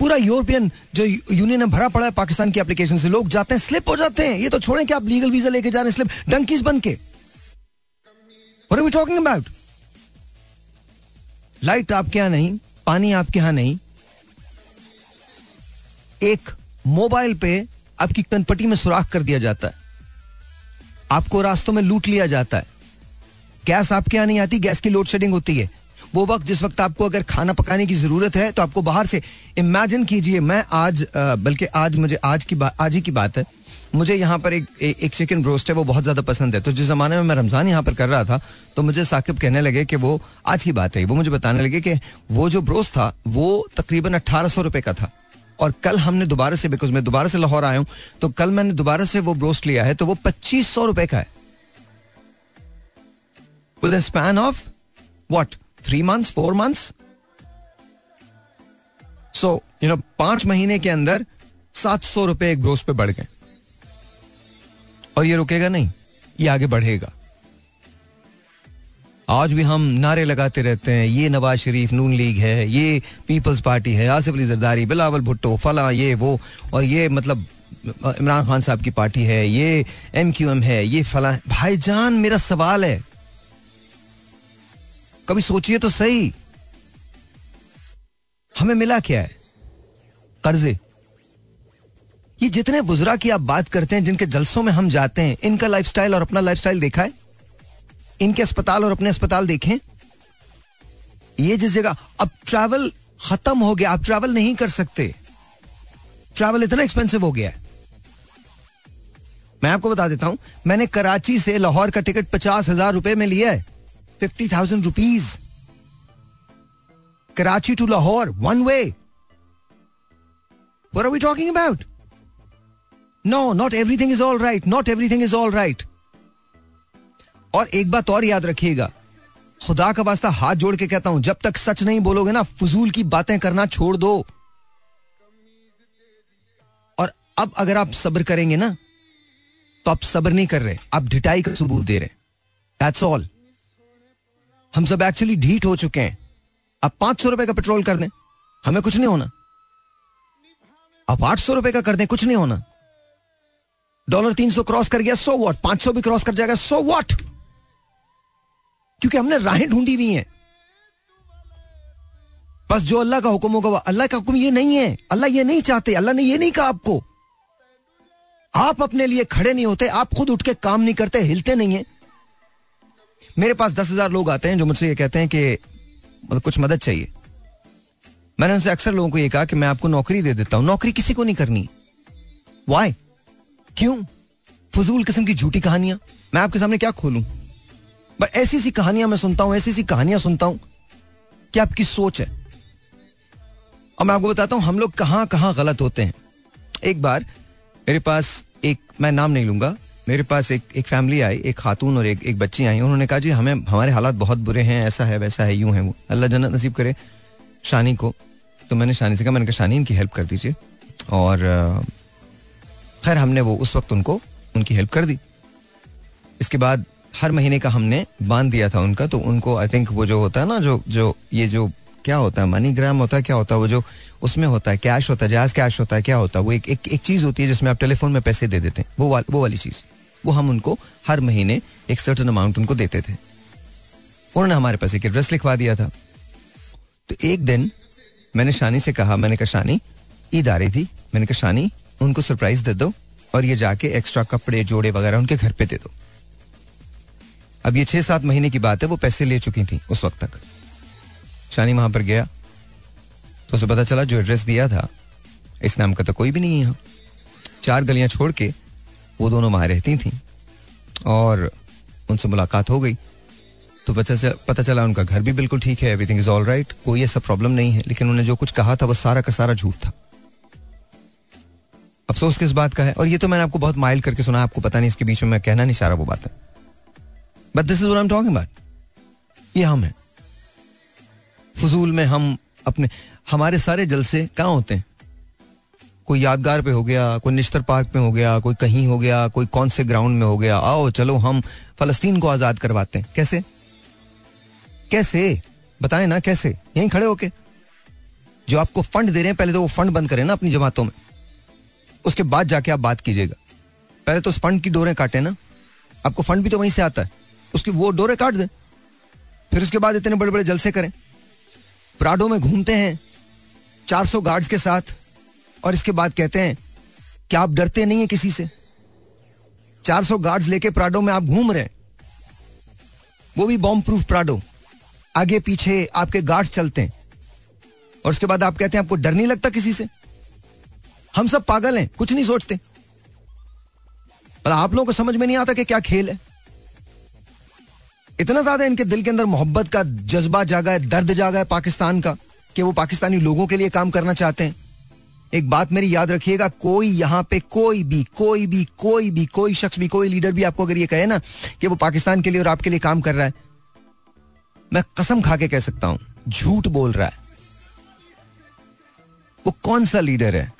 पूरा यूरोपियन जो यूनियन है भरा पड़ा है पाकिस्तान की एप्लीकेशन से, लोग जाते हैं स्लिप हो जाते हैं। ये तो छोड़ें कि आप लीगल वीज़ा लेके जा रहे हैं स्लिप डंकीज बन के। What are we talking about? Light आपके यहाँ नहीं, पानी आपके यहाँ नहीं। एक मोबाइल पे आपकी कनपट्टी में सुराख कर दिया जाता है। आपको रास्तों में लूट लिया जाता है। गैस आपके यहाँ नहीं आती, गैस की लोड शेडिंग होती है। वो वक्त, जिस वक्त आपको अगर खाना पकाने की ज़रूरत है तो आपको बाहर से इमेजिन कीजिए, मैं आज बल्कि आज मुझे, आज की बात आज ही की बात है। मुझे यहाँ पर एक एक चिकन रोस्ट है, वो बहुत ज़्यादा पसंद है। तो जिस जमाने में मैं रमज़ान यहाँ पर कर रहा था तो मुझे साकिब कहने लगे कि वो आज की बात है। वो मुझे बताने लगे कि वो जो ब्रोस्ट था, वो तकरीबन अट्ठारह सौ रुपए का था। और कल हमने दोबारा से बिकॉज़ मैं दोबारा से लाहौर आया हूँ तो कल मैंने दोबारा से वो ब्रोस्ट लिया है तो वो पच्चीस सौ रुपए का है। With span of what three months four months so you know पाँच महीने के अंदर सात सौ रुपए एक ब्रोस पे बढ़ गए। और ये रुकेगा नहीं, ये आगे बढ़ेगा। आज भी हम नारे लगाते रहते हैं। ये नवाज़ शरीफ नून लीग है, ये पीपल्स पार्टी है, आसिफ अली जरदारी, बिलावल भुट्टो, फला, ये, वो, और ये मतलब इमरान खान साहब की पार्टी है, ये एम क्यू एम है, ये फला। भाईजान मेरा सवाल है। कभी सोचिए तो सही। हमें मिला क्या है? कर्जे। ये जितने बुजरा की आप बात करते हैं, जिनके जलसों में हम जाते हैं, इनका लाइफस्टाइल और अपना लाइफस्टाइल देखा है? इनके अस्पताल और अपने अस्पताल देखें ये जिस जगह अब ट्रैवल खत्म हो गया आप ट्रैवल नहीं कर सकते ट्रैवल इतना एक्सपेंसिव हो गया है मैं आपको बता देता हूँ मैंने कराची से लाहौर का टिकट पचास हज़ार रुपए में लिया है fifty thousand rupees Karachi to Lahore one way What are we talking about? No, not everything is all right. Not everything is all right. और एक बात और याद रखिएगा, खुदा का वास्ता हाथ जोड़ के कहता हूँ, जब तक सच नहीं बोलोगे ना, फजूल की बातें करना छोड़ दो। और अब अगर आप सब्र करेंगे ना तो आप सब्र नहीं कर रहे, आप ढिटाई का सबूत दे रहे। दैट्स ऑल हम सब एक्चुअली ढीठ हो चुके हैं। आप पाँच सौ रुपए का पेट्रोल कर दें, हमें कुछ नहीं होना। आप आठ सौ रुपए का कर दें, कुछ नहीं होना। डॉलर तीन सौ क्रॉस कर गया सो वॉट पाँच सौ भी क्रॉस कर जाएगा सो वॉट क्योंकि हमने राहें ढूंढी हुई हैं। बस जो अल्लाह का हुक्म होगा अल्लाह का हुक्म ये नहीं है। अल्लाह ये नहीं चाहते, अल्लाह ने ये नहीं कहा आपको। आप अपने लिए खड़े नहीं होते, आप खुद उठ के काम नहीं करते, हिलते नहीं है। मेरे पास दस हज़ार लोग आते हैं जो मुझसे ये कहते हैं कि मतलब कुछ मदद चाहिए। मैंने उनसे अक्सर लोगों को ये कहा कि मैं आपको नौकरी दे देता हूँ। नौकरी किसी को नहीं करनी। वाई क्यों? फजूल किस्म की झूठी कहानियाँ। मैं आपके सामने क्या खोलूं? बट ऐसी सी कहानियाँ मैं सुनता हूँ, ऐसी सी कहानियाँ सुनता हूँ, कि आपकी सोच है? और मैं आपको बताता हूँ, हम लोग कहाँ कहाँ गलत होते हैं। एक बार मेरे पास एक, मैं नाम नहीं लूँगा, मेरे पास एक एक फैमिली आई, एक खातून और एक एक बच्ची आई, उन्होंने कहा, जी, हमें, हमारे हालात बहुत बुरे हैं, ऐसा है, वैसा है, यूँ है वो। अल्लाह जन्नत नसीब करे शानी को। तो मैंने शानी से कहा, मैंने कहा, शानी, इनकी हेल्प कर दीजिए। और, खैर, हमने वो, उस वक्त उनको, उनकी हेल्प कर दी। इसके बाद हर महीने का हमने बाँध दिया था उनका तो उनको आई थिंक वो जो होता है ना जो जो ये जो क्या होता है मनी ग्राम होता है क्या होता है वो जो उसमें होता है कैश होता है जायज़ कैश होता है क्या होता है वो एक एक, एक चीज़ होती है जिसमें आप टेलीफोन में पैसे दे देते हैं वो वाल, वो वाली चीज़। वो हम उनको हर महीने एक सर्टन अमाउंट उनको देते थे। उन्होंने हमारे पास एक एड्रेस लिखवा दिया था। तो एक दिन मैंने शानी से कहा मैंने कहा शानी ईद आ रही थी। मैंने कहा शानी उनको सरप्राइज़ दे दो और ये जाके एक्स्ट्रा कपड़े जोड़े वगैरह उनके घर पे दे दो। अब ये छह सात महीने की बात है, वो पैसे ले चुकी थी उस वक्त तक। शानी वहाँ पर गया तो उसे पता चला जो एड्रेस दिया था, इस नाम का तो कोई भी नहीं है यहाँ। चार गलियाँ छोड़ के वो दोनों वहाँ रहती थी, और उनसे मुलाकात हो गई। तो पता चला पता चला उनका घर भी बिल्कुल ठीक है एवरीथिंग इज़ ऑल राइट कोई ऐसा प्रॉब्लम नहीं है, लेकिन उन्होंने जो कुछ कहा था वो सारा का सारा झूठ था। अफसोस किस बात का है? और ये तो मैंने आपको बहुत माइल करके सुना, आपको पता नहीं इसके बीच में मैं कहना नहीं चाह रहा वो बात। है but this is I talking about ये हम है। फजूल में हम अपने, हमारे सारे जलसे कहाँ होते हैं? कोई यादगार पे हो गया, कोई निश्तर पार्क में हो गया, कोई कहीं हो गया, कोई कौन से ग्राउंड में हो गया। आओ, चलो हम फलस्तीन को आज़ाद करवाते हैं। कैसे? कैसे? बताएँ ना, कैसे? यहीं खड़े होके। जो आपको फंड दे रहे हैं, पहले तो वो फंड बंद करें ना अपनी जमातों में। उसके बाद जाके आप बात कीजिएगा। पहले तो उस फंड की डोरें काटे ना। आपको फंड भी तो वहीं से आता है। उसकी वो डोरे काट दें। फिर उसके बाद इतने बड़े बड़े जलसे करें। प्राडो में घूमते हैं 400 गार्ड्स के साथ, और इसके बाद कहते हैं कि आप डरते नहीं है किसी से? 400 गार्ड्स लेके प्राडो में आप घूम रहे हैं। वो भी बॉम्ब प्रूफ प्राडो आगे पीछे आपके गार्ड्स चलते हैं। और उसके बाद आप कहते हैं, आपको डर नहीं लगता किसी से? हम सब पागल हैं, कुछ नहीं सोचते। आप लोगों को समझ में नहीं आता कि क्या खेल है। इतना ज़्यादा इनके दिल के अंदर मोहब्बत का जज्बा जागा है, दर्द जागा है पाकिस्तान का, कि वो पाकिस्तानी लोगों के लिए काम करना चाहते हैं। एक बात मेरी याद रखिएगा, कोई यहाँ पे कोई भी कोई भी कोई भी, कोई शख्स भी, कोई लीडर भी आपको अगर ये कहे ना, कि वो पाकिस्तान के लिए और आपके लिए काम कर रहा है, मैं कसम खा के कह सकता हूँ, झूठ बोल रहा है। वो कौन सा लीडर है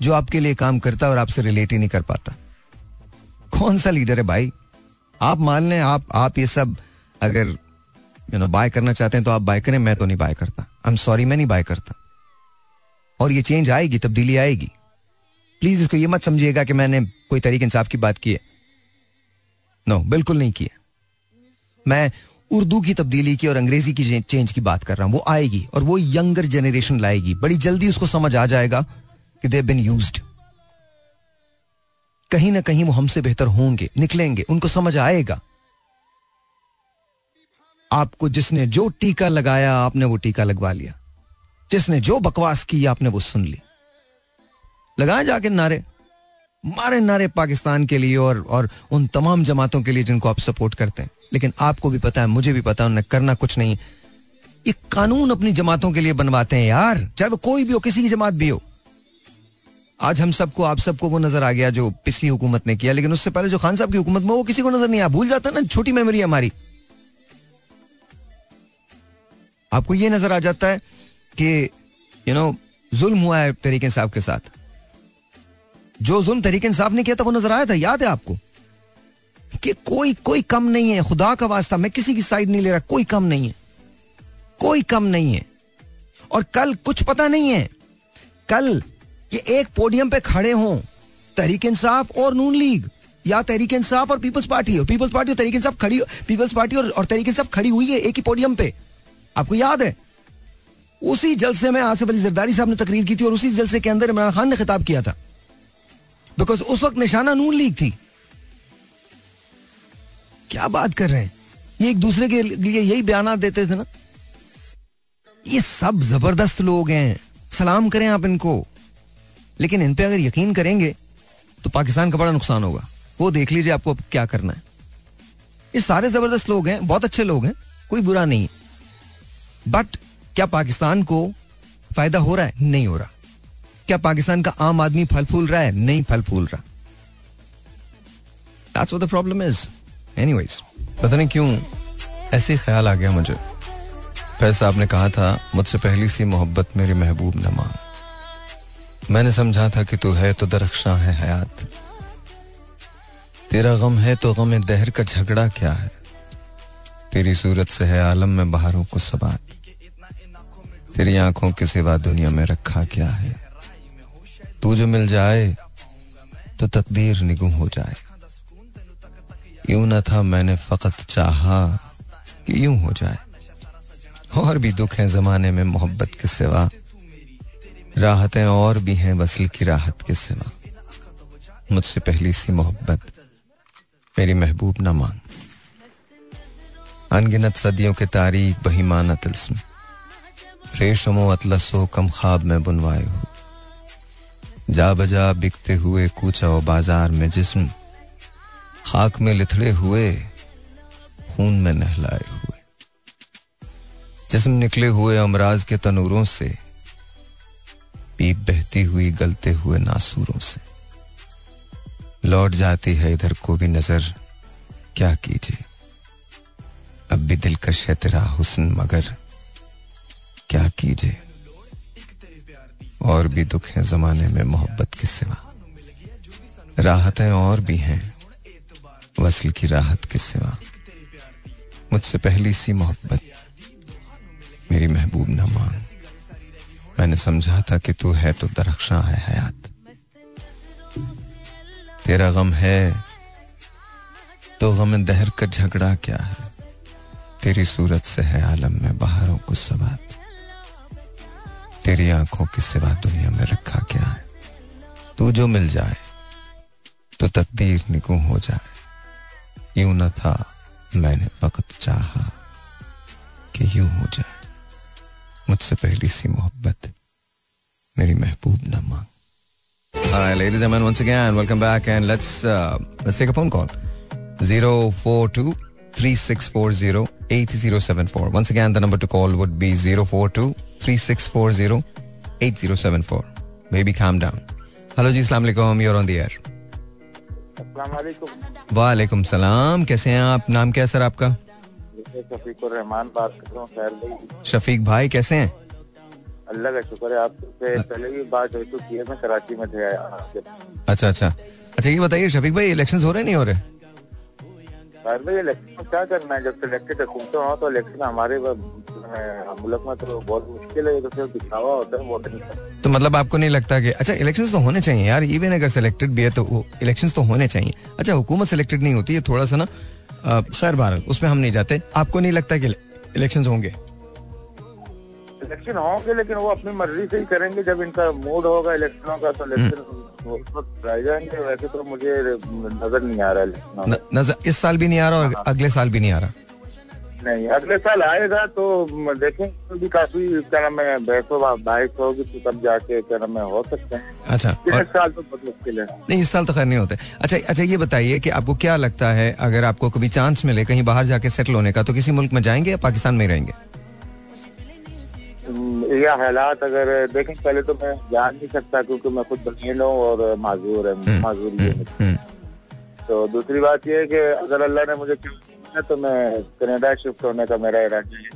जो आपके लिए काम करता है और आपसे रिलेट ही नहीं कर पाता? कौन सा लीडर है भाई? आप मान लें, आप आप ये सब अगर यू नो बाय करना चाहते हैं तो आप बाय करें मैं तो नहीं बाय करता। आई एम सॉरी मैं नहीं बाय करता। और ये चेंज आएगी तब्दीली आएगी। प्लीज़ इसको ये मत समझिएगा कि मैंने कोई तरीके इंसाफ की बात की है। नो no, बिल्कुल नहीं की है। मैं उर्दू की तब्दीली की और अंग्रेज़ी की चेंज की बात कर रहा हूँ। वो आएगी और वो यंगर जनरेशन लाएगी। बड़ी जल्दी उसको समझ आ जाएगा कि दे बिन यूज्ड कहीं ना कहीं वो हमसे बेहतर होंगे निकलेंगे उनको समझ आएगा। आपको जिसने जो टीका लगाया, आपने वो टीका लगवा लिया। जिसने जो बकवास की, आपने वो सुन ली। लगाए जाके नारे। मारे नारे पाकिस्तान के लिए और और उन तमाम जमातों के लिए जिनको आप सपोर्ट करते हैं। लेकिन आपको भी पता है, मुझे भी पता है उन्हें करना कुछ नहीं। ये कानून अपनी जमातों के लिए बनवाते हैं यार। चाहे वो कोई भी हो, किसी की जमात भी हो। आज हम सबको, आप सबको वो नज़र आ गया जो पिछली हुकूमत ने किया, लेकिन उससे पहले जो खान साहब की हुकूमत में वो किसी को नज़र नहीं आया भूल जाता ना, छोटी मेमोरी हमारी। आपको ये नज़र आ जाता है कि यू नो जुल्म हुआ है तरीके साहब के साथ। जो जुल्म तरीके इंसाफ ने किया था वो नज़र आया था याद है आपको? कि कोई कोई कम नहीं है खुदा का वास्ता मैं किसी की साइड नहीं ले रहा कोई कम नहीं है। कोई कम नहीं है। और कल कुछ पता नहीं है। कल ये एक पोडियम पे खड़े हों तहरीक इंसाफ और नून लीग या तहरीक इंसाफ और पीपल्स पार्टी और पीपल्स पार्टी और तहरीक इंसाफ खड़ी पीपल्स पार्टी और, और तहरीक इंसाफ खड़ी हुई है एक ही पोडियम पे। आपको याद है? उसी जलसे में आसिफ अली जरदारी साहब ने तकरीर की थी और उसी जलसे के अंदर इमरान खान ने खिताब किया था। बिकॉज़ उस वक्त निशाना नून लीग थी। क्या बात कर रहे हैं? ये एक दूसरे के लिए यही बयान देते थे ना? ये सब ज़बरदस्त लोग हैं। सलाम करें आप इनको। लेकिन इन पे अगर यकीन करेंगे तो पाकिस्तान का बड़ा नुकसान होगा। वो देख लीजिए आपको क्या करना है। ये सारे ज़बरदस्त लोग हैं, बहुत अच्छे लोग हैं, कोई बुरा नहीं है। बट क्या पाकिस्तान को फ़ायदा हो रहा है? नहीं हो रहा। क्या पाकिस्तान का आम आदमी फल फूल रहा है? नहीं फल फूल रहा। That's what the problem is. Anyways, पता नहीं क्यों ऐसे ख्याल आ गया मुझे। फैज साहब ने कहा था मुझसे पहली सी मोहब्बत मेरे महबूब न मांग। मैंने समझा था कि तू है तो दरख्शा है हयात। तेरा गम है तो गम दहर का झगड़ा क्या है? तेरी सूरत से है आलम में बाहरों को सबात तेरी आँखों के सिवा दुनिया में रखा क्या है? तू जो मिल जाए तो तकदीर निगुम हो जाए। यूँ न था मैंने फकत चाहा कि यूँ हो जाए। और भी दुख हैं जमाने में मोहब्बत के सिवा। राहतें और भी हैं वसल की राहत के सिवा। मुझसे पहली सी मोहब्बत मेरी महबूब न मांग। अनगिनत सदियों के तारीख बहीमाना तिलस्म। रेशमो अतलसो कम ख्वाब में बुनवाए हो। जा बजा बिकते हुए कूचा बाज़ार में जिस्म। खाक में लिथड़े हुए, खून में नहलाए हुए। जिस्म निकले हुए अमराज के तनूरों से, पीप बहती हुई गलते हुए नासूरों से। लौट जाती है इधर को भी नज़र, क्या कीजिए? अब भी दिलकश है तेरा हुसन, मगर क्या कीजिए? और भी दुख है जमाने में मोहब्बत के सिवा। राहतें और भी हैं वसल की राहत के सिवा। मुझसे पहली सी मोहब्बत मेरी महबूब न मांग। मैंने समझा था कि तू है तो दरख्शा है हयात। तेरा गम है तो गम दहर का झगड़ा क्या है? तेरी सूरत से है आलम में बाहरों को सवात तेरी आँखों के सिवा दुनिया में रखा क्या है? तू जो मिल जाए तो तकदीर निगुम हो जाए। यूँ न था मैंने वक्त चाहा कि यूँ हो जाए। मुझसे पहली सी मोहब्बत मेरी महबूब न मांग। All right, ladies and gentlemen, once again, welcome back and let's uh, let's take a phone call. 042 3640 8074. Once again, the number to call would be 042 3640 8074. Maybe calm down. Hello जी अस्सलाम वालेकुम you're on the air. वालेकुम सलाम कैसे हैं आप? नाम क्या है सर आपका? शफीक रहमान बात कर रहा हूँ शफीक भाई कैसे हैं? अल्लाह का शुक्र है आपसे पहले भी बात हो चुकी है मैं कराची में थे अच्छा अच्छा। अच्छा ये बताइए शफीक भाई इलेक्शन हो रहे नहीं हो रहे? भाई इलेक्शन में क्या करना है? जब सिलेक्टेड हुकूमतें हो तो इलेक्शन हमारे मुल्क में तो बहुत मुश्किल है तो सिर्फ़ दिखावा होता है वोटिंग का तो मतलब आपको नहीं लगता कि अच्छा इलेक्शंस तो होने चाहिए यार इवन अगर सिलेक्टेड भी है तो इलेक्शंस तो होने चाहिए। अच्छा हुकूमत सिलेक्टेड नहीं होती है थोड़ा सा ना खैर बहरहाल उसमें हम नहीं जाते। आपको नहीं लगता कि इलेक्शंस होंगे? इलेक्शन होंगे लेकिन वो अपनी मर्ज़ी से ही करेंगे। जब इनका मूड होगा इलेक्शनों का तो इलेक्शन वैसे तो मुझे नज़र नहीं आ रहा। न, नज़र इस साल भी नहीं आ रहा और अगले साल भी नहीं आ रहा? नहीं अगले साल आएगा तो देखेंगे तो भी काफ़ी क्या नाम है बाइस होगी तो तब जाके क्या नाम है हो सकते हैं। अच्छा और साल तो बहुत मुश्किल है। नहीं इस साल तो खैर नहीं होते। अच्छा अच्छा ये बताइए कि आपको क्या लगता है अगर आपको कभी चांस मिले कहीं बाहर जाके सेटल होने का तो किसी मुल्क में जाएँगे या पाकिस्तान में ही रहेंगे? हम्म, ये हालात अगर देखें पहले तो मैं जान नहीं सकता क्योंकि मैं खुद बकील हूँ और माजूर है माजूरी है हम्म, तो दूसरी बात यह है कि अगर अल्लाह ने मुझे क्यों है तो मैं कनाडा शिफ्ट होने का मेरा इरादा है।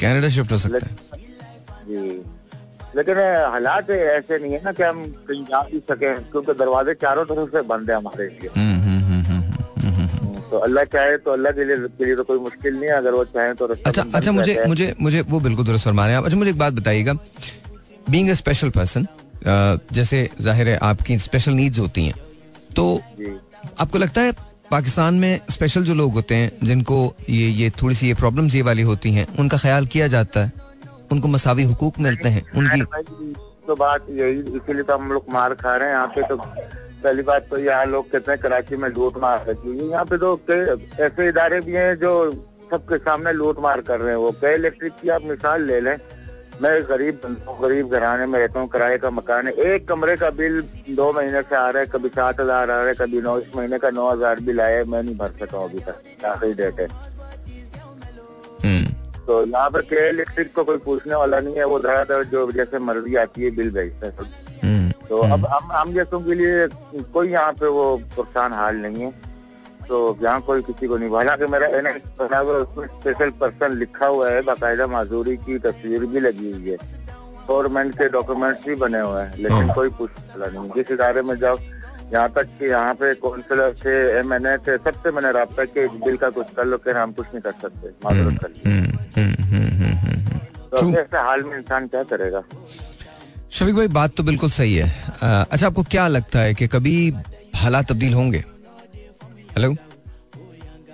कनाडा शिफ्ट हो सकता है? जी। लेकिन हालात ऐसे नहीं है ना कि हम कहीं जा भी सके क्योंकि दरवाजे चारों तरफ़ से बंद है हमारे लिए। तो अल्लाह चाहे तो अल्लाह के लिए के लिए तो कोई मुश्किल नहीं है अगर वो चाहे तो अच्छा अच्छा मुझे मुझे मुझे वो बिल्कुल दुरुस्त फरमा रहे हैं अच्छा मुझे एक बात बताइएगा। बीइंग अ स्पेशल पर्सन जैसे ज़ाहिर है आपकी स्पेशल नीड्स होती हैं तो आपको लगता है पाकिस्तान में स्पेशल जो लोग होते हैं जिनको ये ये थोड़ी सी ये प्रॉब्लम्स ये वाली होती हैं उनका ख्याल किया जाता है? उनको मसावी हुकूक मिलते हैं? उनकी तो बात यही इसीलिए तो हम लोग मार खा रहे हैं यहाँ पे तो पहली बात तो यहाँ लोग कहते हैं कराची में लूट मार रखी है यहाँ पे तो ऐसे इदारे भी हैं जो सबके सामने लूट मार कर रहे हैं। वो कई इलेक्ट्रिक की आप मिसाल ले लें। मैं गरीब बंदा हूँ, गरीब घराने में रहता हूँ किराए का मकान है। एक कमरे का बिल दो महीने से आ रहा है कभी सात हज़ार आ रहा है कभी नौ इस महीने का नौ हज़ार बिल आया है मैं नहीं भर सका हूँ अभी तक। आखिरी डेट है। हम्म, तो यहाँ पर के इलेक्ट्रिक को कोई पूछने वाला नहीं है वो धड़ाधड़ जो जैसे मर्ज़ी आती है बिल भेजते हैं तो अब हम हम जैसों के लिए कोई यहाँ पे वो परेशान हाल नहीं है। तो यहाँ कोई किसी को नहीं हालाँकि मेरा एन उसमें स्पेशल पर्सन लिखा हुआ है बाकायदा माजूरी की तस्वीर भी लगी हुई है। गवर्नमेंट के डॉक्यूमेंट्स भी बने हुए हैं लेकिन हाँ। कोई वाला नहीं। जिस इदारे में जाओ यहाँ तक कि यहाँ पे काउंसिलर थे एम एन ए थे सबसे मैंने रहा कि इस बिल का कुछ कर लो कि हम कुछ नहीं कर सकते माजूरत कर हम्म, हम्म, हम्म, हम्म, हम्म, हम्म। तो ऐसे हाल में इंसान क्या करेगा? शफीक भाई, बात तो बिल्कुल सही है। अच्छा आपको क्या लगता है कि कभी हालात तब्दील होंगे? हेलो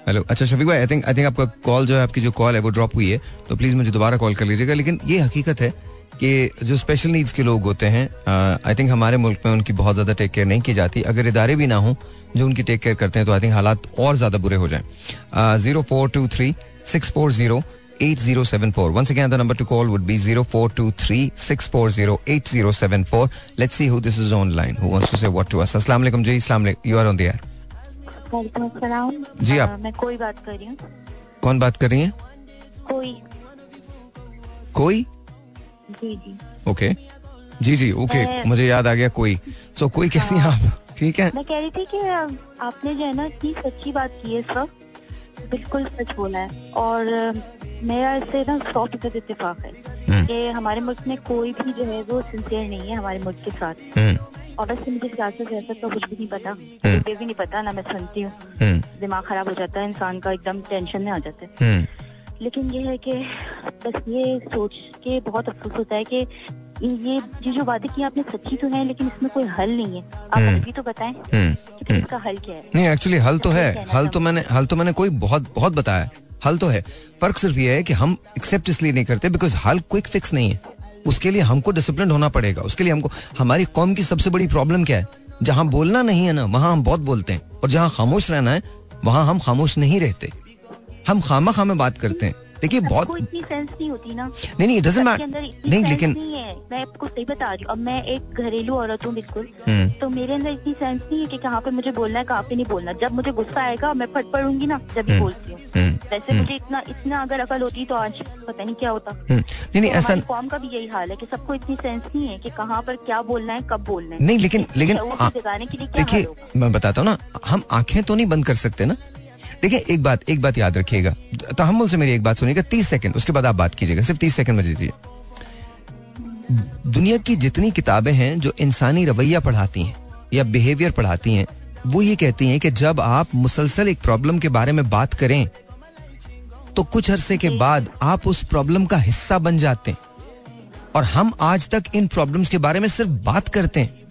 हेलो अच्छा शफीक भाई आई थिंक आई थिंक आपका कॉल जो है, आपकी जो कॉल है, वो ड्रॉप हुई है तो प्लीज़ मुझे दोबारा कॉल कर लीजिएगा। लेकिन ये हकीकत है कि जो स्पेशल नीड्स के लोग होते हैं आई थिंक हमारे मुल्क में उनकी बहुत ज़्यादा टेक केयर नहीं की जाती। अगर इदारे भी ना हों, जो उनकी टेक केयर करते हैं तो आई थिंक हालात और ज़्यादा बुरे हो जाए। Zero four two three six four zero 8074. Once again, the number to call would be 0423-640-8074. Let's see who this is online who wants to say what to us. Assalamu alaikum ji. Assalamu alaikum. You are on the air. वालेकुम अस्सलाम जी, अ, आप। मैं कोई बात कर रही हूँ कौन बात कर रही हैं कोई कोई जी जी ओके जी जी ओके मैं- मुझे याद आ गया कोई सो कोई कैसी हैं आप ठीक है मैं कह रही थी कि अ, आपने जो है ना इतनी सच्ची बात की है वक्त बिल्कुल सच बोला है। और मेरा इससे ना सौ फ़ीसद इतफाक है हम्म, कि हमारे मुल्क में कोई भी जो है वो सिंसियर नहीं है हमारे मुल्क के साथ। हम्म, और वैसे मुझे सियासत सियासत का कुछ भी नहीं पता। मुझे भी नहीं पता ना मैं सुनती हूँ। हम्म, दिमाग खराब हो जाता है इंसान का एकदम टेंशन में आ जाता है। हम्म, लेकिन ये है कि बस ये सोच के बहुत अफसोस होता है कि ये ये जो वादे किए आपने सच्ची तो है लेकिन इसमें कोई हल नहीं है। आप हम्म। हमें तो बताएँ हम्म, कि इसका हल क्या है। नहीं एक्चुअली हल तो है। हल तो मैंने हल तो मैंने कोई बहुत बहुत बताया हल तो है। फ़र्क सिर्फ़ ये है कि हम एक्सेप्ट इसलिए नहीं करते बिकॉज़ हल क्विक फिक्स नहीं है। उसके लिए हमको डिसिप्लिन होना पड़ेगा। उसके लिए हमको हमारी कौम की सबसे बड़ी प्रॉब्लम क्या है? जहाँ बोलना नहीं है ना वहाँ हम बहुत बोलते हैं। और जहाँ खामोश रहना है वहाँ हम खामोश नहीं रहते। हम खामा खामे बात करते हैं। देखिए बहुत इतनी सेंस नहीं होती ना। नहीं नहीं डजेंट मैटर नहीं लेकिन नहीं है। मैं आपको सही बता रही हूँ। अब मैं एक घरेलू औरत हूँ बिल्कुल। हम्म, तो मेरे अंदर इतनी सेंस नहीं है कि कहाँ पे मुझे बोलना है कहाँ पे नहीं बोलना। जब मुझे गुस्सा आएगा मैं फट पड़ूँगी ना जब भी हम्म, बोलती हूँ। हम्म, वैसे मुझे इतना इतना अगर अकल होती तो आज पता नहीं क्या होता। नहीं नहीं तो ऐसा कौम का भी यही हाल है कि सबको इतनी सेंस नहीं है कि कहाँ पर क्या बोलना है कब बोलना है। नहीं लेकिन लेकिन आ- को जगाने के लिए देखिए मैं बताता हूँ ना हम आँखें तो नहीं बंद कर सकते ना? देखिए, एक बात एक बात याद रखिएगा। तहमुल से मेरी एक बात सुनिएगा, तीस सेकंड, उसके बाद आप बात कीजिएगा, सिर्फ़ तीस सेकंड मुझे दीजिए। दुनिया की जितनी किताबें हैं जो इंसानी रवैया पढ़ाती हैं, या बिहेवियर पढ़ाती हैं, वो ये कहती हैं कि जब आप मुसलसल एक प्रॉब्लम के बारे में बात करें तो कुछ अरसे के बाद आप उस प्रॉब्लम का हिस्सा बन जाते हैं। और हम आज तक इन प्रॉब्लम्स के बारे में सिर्फ़ बात करते हैं।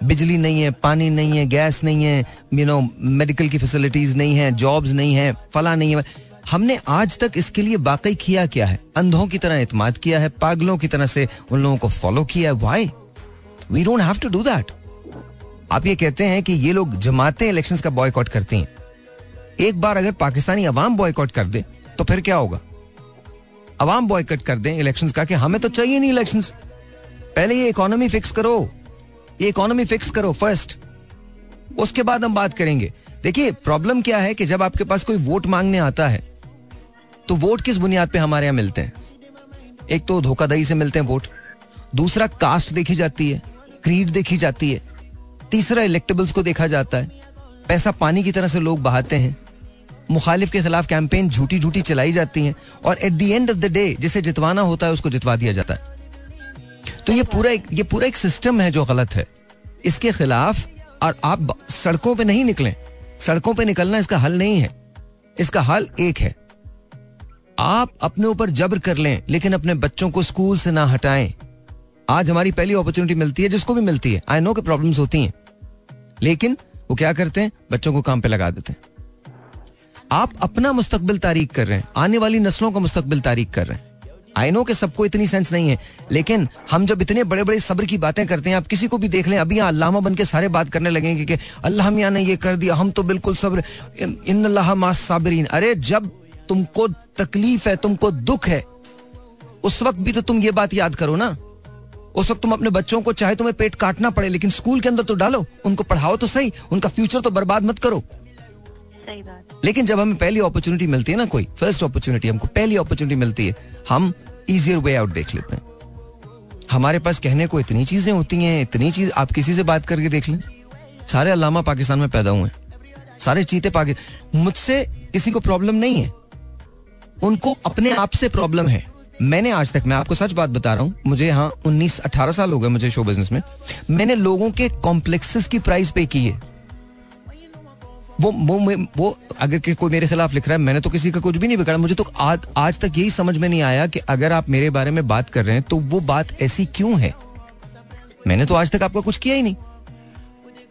बिजली नहीं है, पानी नहीं है, गैस नहीं है यू नो मेडिकल की फैसिलिटीज़ नहीं है जॉब्स नहीं है, फला नहीं है। हमने आज तक इसके लिए वाकई किया क्या है? अंधों की तरह इतमाद किया है, पागलों की तरह से उन लोगों को फॉलो किया है। Why we don't have to do that आप ये कहते हैं कि ये लोग जमाते इलेक्शंस का बॉयकॉट करती हैं। एक बार अगर पाकिस्तानी अवाम बॉयकॉट कर दे तो फिर क्या होगा? अवाम बॉयकॉट कर दें इलेक्शंस का कि हमें तो चाहिए नहीं इलेक्शंस पहले ये इकोनॉमी फिक्स करो। ये इकोनॉमी फिक्स करो फ़र्स्ट उसके बाद हम बात करेंगे। देखिए प्रॉब्लम क्या है कि जब आपके पास कोई वोट मांगने आता है तो वोट किस बुनियाद पे हमारे यहाँ मिलते हैं? एक तो धोखाधड़ी से मिलते हैं वोट दूसरा कास्ट देखी जाती है क्रीड देखी जाती है. तीसरा इलेक्टेबल्स को देखा जाता है. पैसा पानी की तरह से लोग बहाते हैं. मुखालिफ के खिलाफ कैंपेन झूठी झूठी चलाई जाती हैं और at the end of the day जिसे जितवाना होता है, उसको जितवा दिया जाता है। तो ये पूरा एक, ये पूरा एक सिस्टम है जो गलत है। इसके खिलाफ और आप सड़कों पे नहीं निकलें। सड़कों पे निकलना इसका हल नहीं है। इसका हल एक है। आप अपने ऊपर जबर कर लें, लेकिन अपने बच्चों को स्कूल से ना हटाएँ। आज हमारी पहली अपॉर्चुनिटी मिलती है, जिसको भी मिलती है। आई नो के प्रॉब्लम्स होती हैं। लेकिन वो क्या करते हैं? बच्चों को काम पे लगा देते हैं। आप अपना मुस्तकबिल तारीख कर रहे हैं। आने वाली नस्लों का मुस्तकबिल तारीख कर रहे हैं। आई नो कि सबको इतनी सेंस नहीं है, लेकिन हम जब इतने बड़े बड़े सब्र की बातें करते हैं, आप किसी को भी देख लें, अभी अल्लामा बन के सारे बात करने लगेंगे कि अल्लाह मियाँ ने ये कर दिया, हम तो बिल्कुल सब्र, इन साबरीन। अरे जब तुमको तकलीफ़ है, तुमको दुख है, उस वक्त भी तो तुम ये बात याद करो ना। उस वक्त तुम अपने बच्चों को चाहे तुम्हें पेट काटना पड़े, लेकिन स्कूल के अंदर तो डालो, उनको पढ़ाओ तो सही, उनका फ्यूचर तो बर्बाद मत करो। लेकिन जब हमें पहली अपॉर्चुनिटी मिलती है ना कोई फ़र्स्ट अपॉर्चुनिटी हमको पहली अपॉर्चुनिटी मिलती है, हम इजियर वे आउट देख लेते हैं। हमारे पास कहने को इतनी चीज़ें होती हैं, इतनी चीज़, आप किसी से बात करके देख लें। सारे अलामा पाकिस्तान में पैदा हुए सारे चीते पाकिस्तान मुझसे किसी को प्रॉब्लम नहीं है। उनको अपने आप से प्रॉब्लम है। मैंने आज तक, मैं आपको सच बात बता रहा हूँ, मुझे यहाँ उन्नीस अठारह साल हो गए मुझे शो बिज़नेस में। मैंने लोगों के कॉम्प्लेक्सेस की प्राइस पे की है। वो वो वो अगर कि कोई मेरे खिलाफ लिख रहा है, मैंने तो किसी का कुछ भी नहीं बिगाड़ा। मुझे तो आज आज तक यही समझ में नहीं आया कि अगर आप मेरे बारे में बात कर रहे हैं तो वो बात ऐसी क्यों है? मैंने तो आज तक आपका कुछ किया ही नहीं।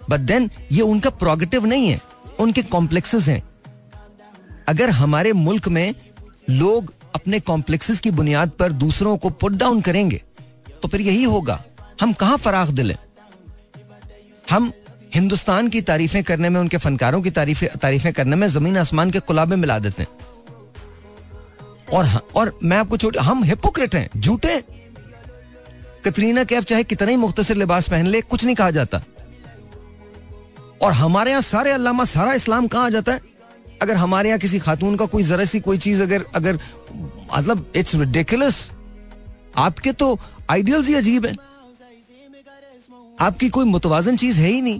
बट देन ये उनका प्रोगेटिव नहीं है। उनके कॉम्प्लेक्सेस हैं। अगर हमारे मुल्क में लोग अपने कॉम्प्लेक्सेस की बुनियाद पर दूसरों को पुट डाउन करेंगे तो फिर यही होगा। हम कहाँ फराख दिल हैं? हम हिंदुस्तान की तारीफें करने में, उनके फनकारों की तारीफें तारीफें करने में ज़मीन आसमान के कुलाबे मिला देते हैं। और और मैं आपको छोटे हम हिपोक्रेट हैं, झूठे कतरीना कैफ चाहे कितना ही मुख्तसर लिबास पहन ले, कुछ नहीं कहा जाता। और हमारे यहाँ सारे अल्लामा, सारा इस्लाम कहा जाता है? अगर हमारे यहाँ किसी खातून का कोई जरा सी कोई चीज़ अगर अगर मतलब इट्स रिडिकुलस आपके तो आइडियल्स ही अजीब है। आपकी कोई मुतवाजन चीज़ है ही नहीं।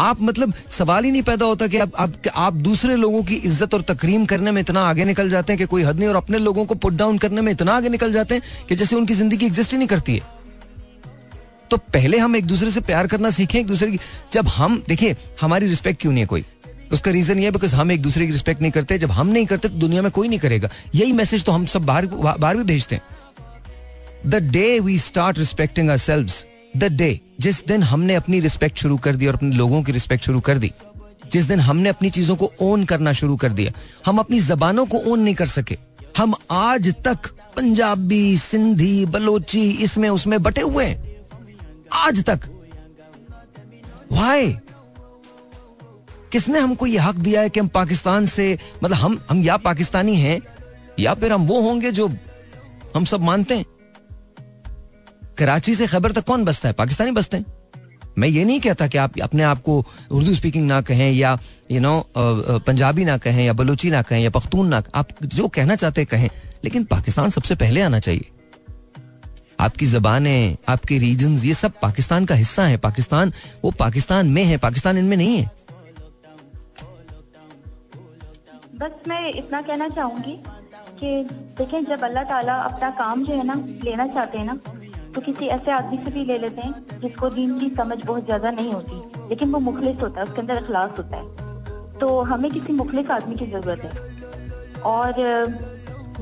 आप मतलब सवाल ही नहीं पैदा होता कि आप आप, आप दूसरे लोगों की इज़्ज़त और तकरीम करने में इतना आगे निकल जाते हैं कि कोई हद नहीं और अपने लोगों को पुट डाउन करने में इतना आगे निकल जाते हैं कि जैसे उनकी ज़िंदगी एग्जिस्ट ही नहीं करती है। तो पहले हम एक दूसरे से प्यार करना सीखें एक दूसरे की जब हम देखिए हमारी रिस्पेक्ट क्यों नहीं है कोई? उसका रीजन ये बिकॉज़ हम एक दूसरे की रिस्पेक्ट नहीं करते जब हम नहीं करते तो दुनिया में कोई नहीं करेगा। यही मैसेज तो हम सब बाहर बाहर भी भेजते हैं। The day we start respecting ourselves the day जिस दिन हमने अपनी रिस्पेक्ट शुरू कर दी और अपने लोगों की रिस्पेक्ट शुरू कर दी, जिस दिन हमने अपनी चीज़ों को ओन करना शुरू कर दिया, हम अपनी जबानों को ओन नहीं कर सके। हम आज तक पंजाबी, सिंधी, बलोची, इसमें, उसमें बटे हुए हैं। आज तक। वाई किसने हमको ये हक दिया है कि हम पाकिस्तान से मतलब हम हम या पाकिस्तानी हैं, या फिर हम वो होंगे जो हम सब मानते हैं? कराची से खबर तक कौन बसता है? पाकिस्तानी बसते हैं। मैं ये नहीं कहता कि आप अपने आप को उर्दू स्पीकिंग ना कहें या यू नो पंजाबी ना कहें या बलूची ना कहें या पख्तून ना आप जो कहना चाहते कहें, लेकिन पाकिस्तान सबसे पहले आना चाहिए। आपकी जबानें, आपके रीजन ये सब पाकिस्तान का हिस्सा है। पाकिस्तान, वो पाकिस्तान में है, पाकिस्तान इनमें नहीं है। बस मैं इतना कहना चाहूँगी कि देखें, जब अल्लाह ताला अपना काम जो है ना, लेना चाहते हैं ना तो किसी ऐसे आदमी से भी ले लेते हैं जिसको दीन की समझ बहुत ज़्यादा नहीं होती लेकिन वो मुखलिस होता है उसके अंदर अखलास होता है। तो हमें किसी मुखलिस आदमी की ज़रूरत है। और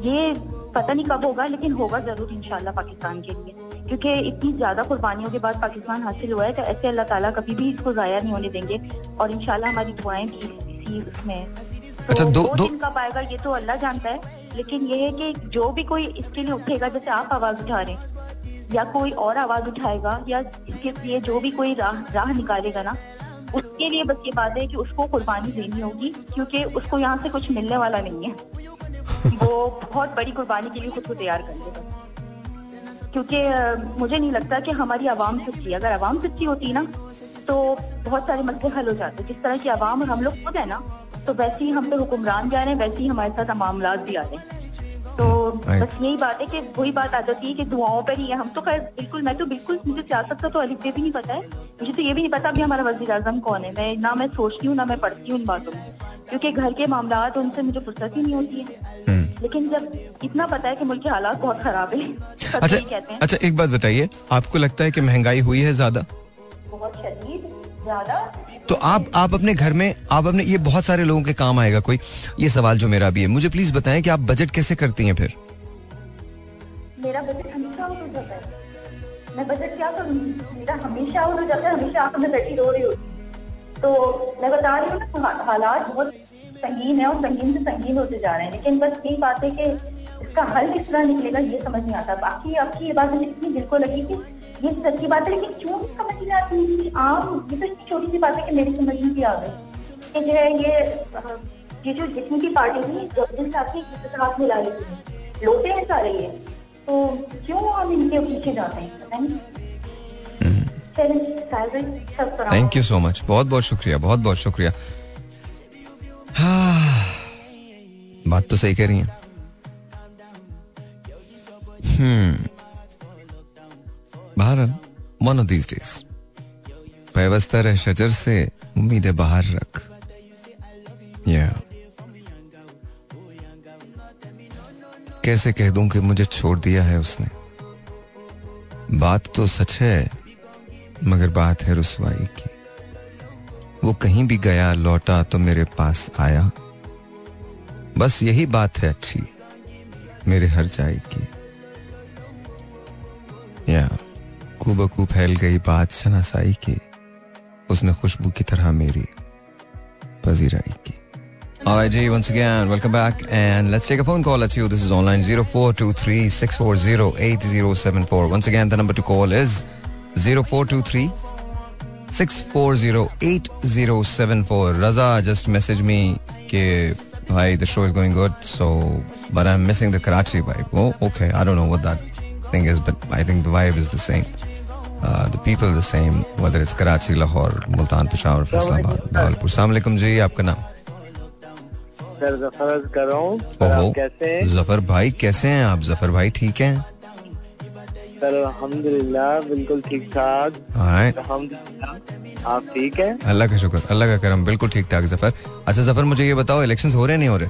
ये पता नहीं कब होगा लेकिन होगा ज़रूर इंशाल्लाह पाकिस्तान के लिए। क्योंकि इतनी ज़्यादा कुर्बानियों के बाद पाकिस्तान हासिल हुआ है तो ऐसे अल्लाह ताला कभी भी इसको जाया नहीं होने देंगे। और इंशाल्लाह हमारी दुआएँ भी इसी उसमें तो अच्छा, दो- दो- दिन कब आएगा ये तो अल्लाह जानता है। लेकिन ये है कि जो भी कोई इसके लिए उठेगा, जैसे आप आवाज़ उठा रहे हैं, या कोई और आवाज़ उठाएगा, या इसके लिए जो भी कोई राह राह निकालेगा ना, उसके लिए बस ये बात है कि उसको कुर्बानी देनी होगी, क्योंकि उसको यहाँ से कुछ मिलने वाला नहीं है। वो बहुत बड़ी कुर्बानी के लिए खुद को तैयार कर लेगा। क्योंकि मुझे नहीं लगता कि हमारी आवाम सच्ची अगर आवाम सच्ची होती ना तो बहुत सारे मसले हल हो जाते। जिस तरह की आवाम और हम लोग खुद है ना तो वैसे ही हम पे हुक्मरान जा रहे हैं वैसे ही हमारे साथ मामला भी आ रहे हैं। तो बस यही बात है कि वही बात आ जाती है कि दुआओं पर ही है। हम तो खैर बिल्कुल मैं तो बिल्कुल मुझे सियासत का तो अलिफ भी नहीं पता है। मुझे तो ये भी नहीं पता अभी हमारा वज़ीर आज़म कौन है। मैं ना मैं सोचती हूँ ना मैं पढ़ती हूँ इन बातों में क्योंकि घर के मामला उनसे मुझे फुर्सत ही नहीं होती है। हम्म। लेकिन जब इतना पता है कि मुल्क के हालात बहुत खराब है अच्छा कहते हैं। अच्छा एक बात बताइए आपको लगता है कि महँगाई हुई है ज़्यादा? बहुत ज़्यादा तो आप आप अपने घर में आप अपने ये बहुत सारे लोगों के काम आएगा कोई। ये सवाल जो मेरा भी है मुझे प्लीज़ बताएँ कि आप बजट कैसे करती हैं फिर? मेरा बजट हमेशा आउट हो जाता है। मैं बजट क्या करूँगी मेरा हमेशा आउट हो जाता है हमेशा आँखों में बैठी रो रही होती तो मैं बता रही हूँ हालात बहुत संगीन है और संगीन से संगीन होते जा रहे हैं। लेकिन बस यही बात है कि इसका हल किस तरह निकलेगा ये समझ नहीं आता। बाकी आपकी ये बात मुझे इतनी दिल को लगी कि ये सच्ची बात है लेकिन क्यों नहीं समझ नहीं आती कि आम ये तो इतनी छोटी सी बात है कि मेरी समझ में भी आ गई। कि जो है ये ये जो जितनी भी पार्टी थी जो दिन साथी हाथ मिला रही थी। लोटे हैं सारे ये। तो क्यों हम इनके पीछे जाते हैं पता नहीं। थैंक यू सो मच बहुत बहुत शुक्रिया बहुत बहुत शुक्रिया। हाँ, बात तो सही कह रही हैं। हम्म। बहरहाल वन ऑफ़ दीज डेज़ पैवस्ता रह शजर से उम्मीदें बाहर रख। या कैसे कह दूँ कि मुझे छोड़ दिया है उसने। बात तो सच है, मगर बात है रुसवाई की। वो कहीं भी गया, लौटा तो मेरे पास आया। बस यही बात है अच्छी, मेरे हर जाई की या खूबकू फैल गई बात शनासाई की उसने खुशबू की तरह मेरी पजीराई की Alright, G, once again, welcome back. And let's take a phone call. Let's see who this is online 0423 640 8074. Once again, the number to call is 0423 640 8074. Raza just messaged me कि hi, the show is going good, so but I'm missing the Karachi vibe. Oh, okay. I don't know what that thing is, but I think the vibe is the same. The people are the same, whether it's Karachi, Lahore, Multan, Peshawar, Faisalabad, Bahawalpur. Assalamu alaikum जी आपका नाम? सर ज़फ़र कर। रहा हूँ कैसे हैं? ज़फ़र भाई कैसे हैं आप? ज़फ़र भाई ठीक हैं? सर अल्हम्दुलिल्लाह बिल्कुल ठीक ठाक। आप ठीक हैं? अल्लाह का शुक्र अल्लाह का करम बिल्कुल ठीक ठाक ज़फ़र। अच्छा ज़फ़र मुझे ये बताओ इलेक्शंस हो रहे नहीं हो रहे?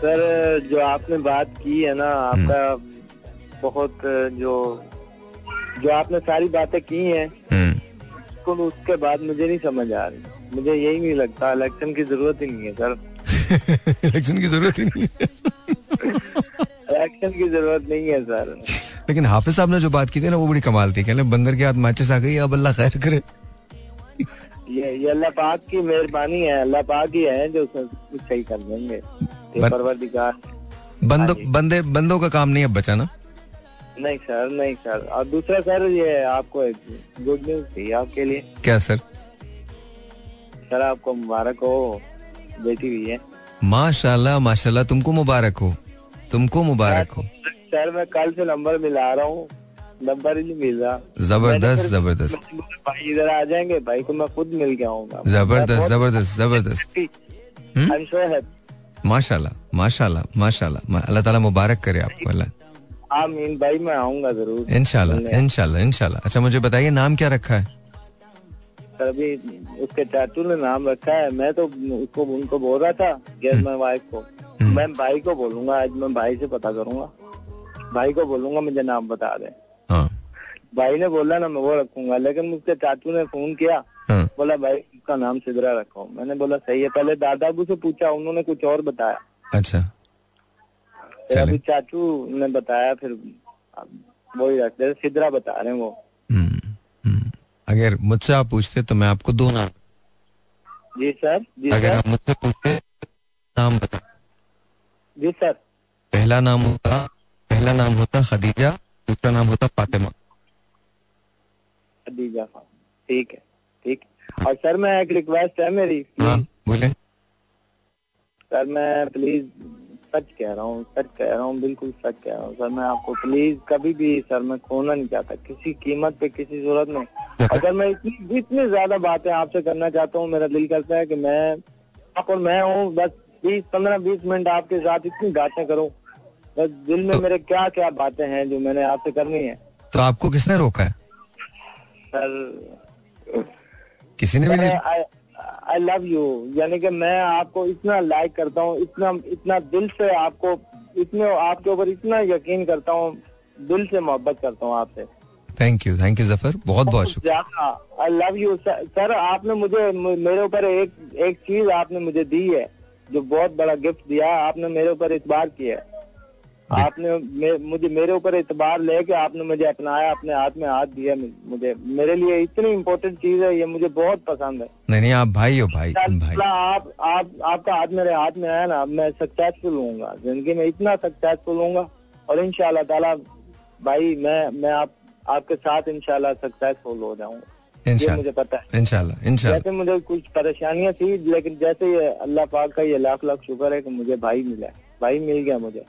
सर जो आपने बात की है ना आपका बहुत जो जो आपने सारी बातें की हैं हम्म। उसको उसके बाद मुझे नहीं समझ आ रही। मुझे यही नहीं लगता इलेक्शन की ज़रूरत ही नहीं है सर। *laughs* इलेक्शन की ज़रूरत ही नहीं है। इलेक्शन की ज़रूरत नहीं है सर। लेकिन हाफिज साहब ने जो बात की थी ना वो बड़ी कमाल थी। कहने बंदर के हाथ माचिस आ गई अब अल्लाह खैर करे। ये ये अल्लाह पाक की मेहरबानी है अल्लाह पाक ही है जो सही कर देंगे। बंदो हाँ बंदे बंदों का काम नहीं अब बचा ना। नहीं सर नहीं सर। और दूसरा सर ये आपको एक गुड न्यूज़ थी आपके लिए। क्या सर? सर आपको मुबारक हो बेटी हुई है। माशाल्लाह माशाल्लाह तुमको मुबारक हो। तुमको मुबारक हो। सर मैं कल से नंबर मिला रहा हूँ। नंबर ही नहीं मिल रहा। ज़बरदस्त ज़बरदस्त। भाई इधर आ जाएँगे भाई को मैं खुद मिल के आऊँगा ज़बरदस्त ज़बरदस्त ज़बरदस्त। हम्म? माशाल्लाह माशाल्लाह माशाल्लाह। अल्लाह ताला मुबारक करे आपको अल्लाह। आमीन भाई मैं आऊँगा ज़रूर। इंशाल्लाह मिलने। इंशाल्लाह इंशाल्लाह अच्छा मुझे बताइए नाम क्या रखा है? अभी उसके चाचू ने नाम रखा है। मैं तो उसको उनको बोल रहा था गेट माई वाइफ को मैं भाई को बोलूँगा आज मैं भाई से पता करूँगा। भाई को बोलूँगा मुझे नाम बता दे। हाँ। भाई ने बोला ना मैं वो रखूँगा। लेकिन उसके चाचू ने फ़ोन किया हाँ। बोला भाई उसका नाम सिदरा रखो। मैंने बोला सही है। पहले दादाबू से पूछा उन्होंने कुछ और बताया। अच्छा। अभी चाचू ने बताया फिर वही रखते सिदरा बता रहे हैं वो। हम्म, हम्म। अगर मुझसे आप पूछते तो मैं आपको दो नाम जी सर जी अगर सर। आप मुझसे पूछते नाम बता। जी सर। पहला नाम होता पहला नाम होता खदीजा दूसरा नाम होता फातिमा। खदीजा ठीक है ठीक है। और सर मैं एक रिक्वेस्ट है मेरी। हाँ बोले। सर मैं प्लीज़ सच कह रहा हूँ सच कह रहा हूँ बिल्कुल सच कह रहा हूँ। सर मैं आपको प्लीज़ कभी भी सर मैं खोना नहीं चाहता। किसी कीमत पे किसी सूरत में। *laughs* अगर मैं इतनी इतनी ज़्यादा बातें आपसे करना चाहता हूँ मेरा दिल करता है कि मैं आप और मैं हूँ बस बीस पंद्रह बीस मिनट आपके साथ इतनी बातें करूँ। बस दिल में मेरे क्या क्या बातें हैं जो मैंने आपसे करनी है? तो आपको किसने रोका है? सर किसी ने भी नहीं आई लव यू यानी कि मैं आपको इतना लाइक करता हूँ इतना इतना दिल से आपको इतने आपके ऊपर इतना यकीन करता हूँ दिल से मोहब्बत करता हूँ आपसे। Thank you thank you Zafar बहुत बहुत शुक्रिया। आई लव यू सर आपने मुझे मेरे ऊपर एक एक चीज़ आपने मुझे दी है जो बहुत बड़ा गिफ्ट दिया आपने मेरे ऊपर इतबार किया है। आपने मे, मुझे मेरे ऊपर इतबार लेके आपने मुझे अपनाया अपने हाथ में हाथ दिया मुझे मेरे लिए इतनी इम्पोर्टेंट चीज़ है ये मुझे बहुत पसंद है। नहीं नहीं आप भाई हो भाई भाई। आप आप आपका हाथ मेरे हाथ में आया ना मैं सक्सेसफुल होऊँगा ज़िंदगी में इतना सक्सेसफुल होऊँगा और इंशाल्लाह ताला भाई मैं मैं आप आपके साथ इंशाल्लाह सक्सेसफुल हो जाऊँगा। ये मुझे पता है। इंशाल्लाह इंशाल्लाह। जैसे मुझे कुछ परेशानियाँ थी लेकिन जैसे ये अल्लाह पाक का ये लाख लाख शुक्र है कि मुझे भाई मिला भाई मिल गया मुझे।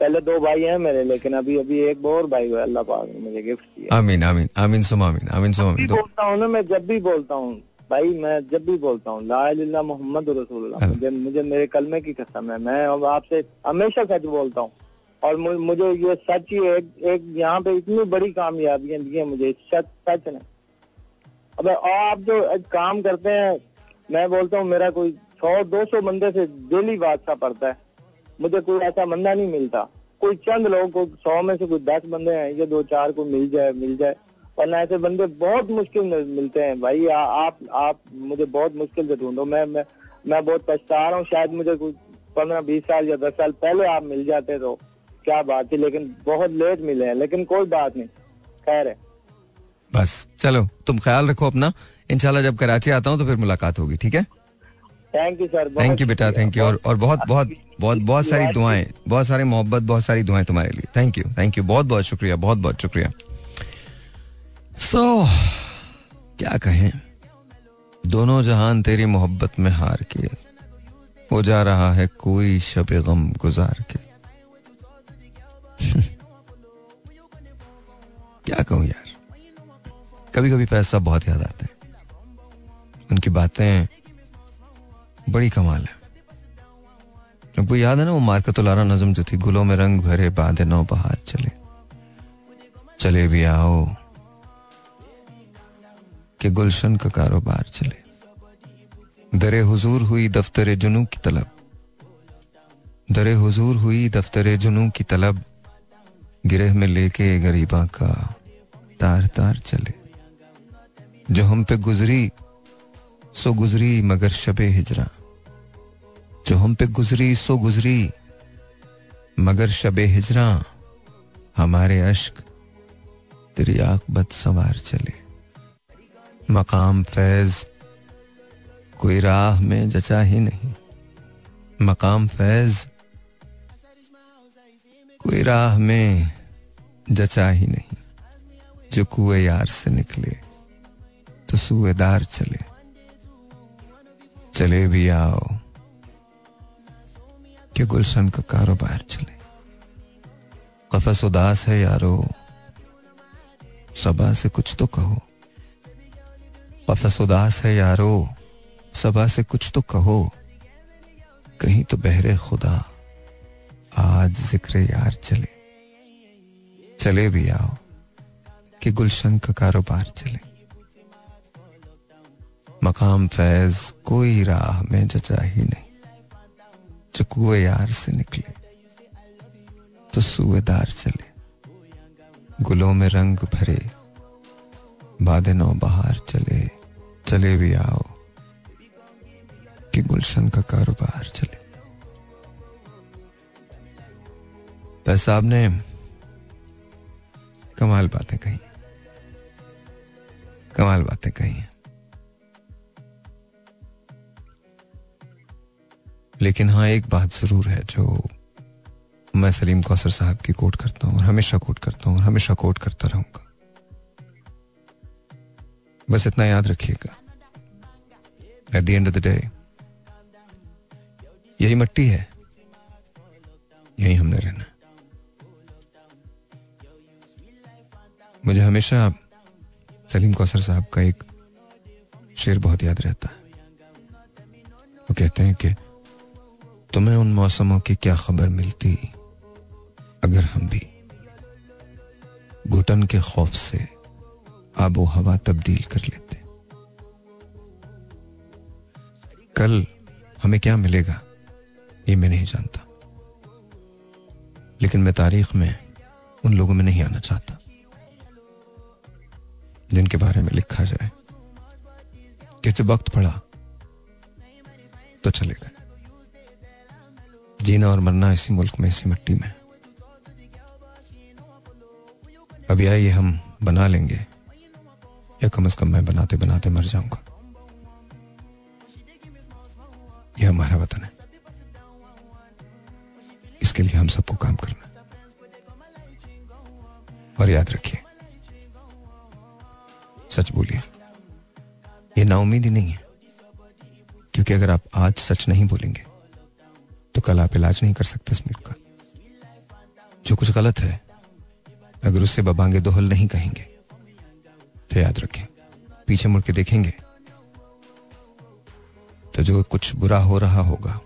पहले दो भाई हैं मेरे लेकिन अभी अभी एक और भाई हुआ अल्लाह पाक ने मुझे गिफ्ट दिया आमीन आमीन आमीन सुम आमीन आमीन सुम आमीन बोलता हूँ ना मैं जब भी बोलता हूँ भाई मैं जब भी बोलता हूँ ला इलाहा मोहम्मद रसूलुल्लाह हाँ। मुझे मुझे मेरे कलमे की कसम है मैं अब आपसे हमेशा सच बोलता हूँ। और मुझे ये सच ही एक एक यहाँ पे इतनी बड़ी कामयाबियाँ दी हैं मुझे सच सच ने। अब आप जो काम करते हैं मैं बोलता हूँ मेरा कोई सौ दो सौ बंदे से डेली वास्ता पड़ता है। मुझे कोई ऐसा बंदा नहीं मिलता। कोई चंद लोग को सौ में से कोई दस बंदे हैं ये दो चार को मिल जाए मिल जाए। वरना ऐसे बंदे बहुत मुश्किल मिलते हैं। भाई आ, आप आप मुझे बहुत मुश्किल से ढूंढो। मैं मैं मैं बहुत पछता रहा हूँ। शायद मुझे कुछ पंद्रह बीस साल या दस साल पहले आप मिल जाते तो क्या बात थी लेकिन बहुत लेट मिले हैं। लेकिन कोई बात नहीं। खैर है। बस चलो तुम ख्याल रखो अपना। इंशाल्लाह जब कराची आता हूँ तो फिर मुलाकात होगी ठीक है? Thank you sir thank you बेटा थैंक यू और और बहुत बहुत बहुत बहुत सारी दुआएँ बहुत सारी मोहब्बत बहुत सारी दुआएँ तुम्हारे लिए। थैंक यू थैंक यू बहुत बहुत शुक्रिया बहुत बहुत शुक्रिया। सो क्या कहें? दोनों जहान तेरी मोहब्बत में हार के हो जा रहा है कोई शब गम गुजार के। *laughs* क्या कहूँ यार? कभी कभी पैसा बहुत याद आता है। उनकी बातें बड़ी कमाल है। आपको याद है ना, वो मार्कतुलारा नजम जो थी, गुलों में रंग भरे बादे नौ बहार चले। चले भी आओ, के गुलशन का कारोबार चले। दरे हुजूर हुई दफ्तर जुनू की तलब। दरे हुजूर हुई दफ्तर जुनू की तलब। गिरह में लेके गरीबा का तार तार चले। जो हम पे गुजरी, सो गुजरी मगर शबे हिजरा। जो हम पे गुजरी, सो गुजरी। मगर शबे हिजरा, हमारे अश्क तेरी आकबत सवार चले। मकाम फैज कोई राह में जचा ही नहीं। मकाम फैज कोई राह में जचा ही नहीं। जो कुए यार से निकले तो सुएदार चले। चले भी आओ। कि गुलशन का कारोबार चले। कफस उदास है यारो, सबा से कुछ तो कहो। कफस उदास है यारो, सबा से कुछ तो कहो। कहीं तो बहरे खुदा, आज ज़िक्र यार चले। चले भी आओ, कि गुलशन का कारोबार चले। मकाम फैज कोई राह में जचा ही नहीं। जो कुएँ यार से निकले तो सुएदार चले। गुलों में रंग भरे, बादे नौ बहार चले चले भी आओ, कि गुलशन का कारोबार चले। साहब ने कमाल बातें कही, कमाल बातें कही हैं। लेकिन हाँ एक बात ज़रूर है जो मैं सलीम कौसर साहब की कोट करता हूँ और हमेशा कोट करता हूँ और हमेशा कोट करता रहूँगा। बस इतना याद रखिएगा। At the end of the day यही मट्टी है, यही हमने रहना। मुझे हमेशा सलीम कौसर साहब का एक शेर बहुत याद रहता है। वो कहते हैं कि तुम्हें उन मौसमों की क्या खबर मिलती? अगर हम भी घुटन के खौफ से आबो हवा तब्दील कर लेते। कल हमें क्या मिलेगा, ये मैं नहीं जानता। लेकिन मैं तारीख में उन लोगों में नहीं आना चाहता, जिनके बारे में लिखा जाए कि जब वक्त पड़ा तो चले गए। जीना और मरना इसी मुल्क में, इसी मिट्टी में। या ये हम बना लेंगे। या कम से कम मैं बनाते बनाते मर जाऊँगा। यह हमारा वतन है। इसके लिए हम सबको काम करना और याद रखिए, सच बोलिए, ये नाउमीदी नहीं है। क्योंकि अगर आप आज सच नहीं बोलेंगे तो कल आप इलाज नहीं कर सकते इस मुल्क का। जो कुछ गलत है, अगर उससे बबांगे दोहल नहीं कहेंगे तो याद रखें, पीछे मुड़ के देखेंगे तो जो कुछ बुरा हो रहा होगा,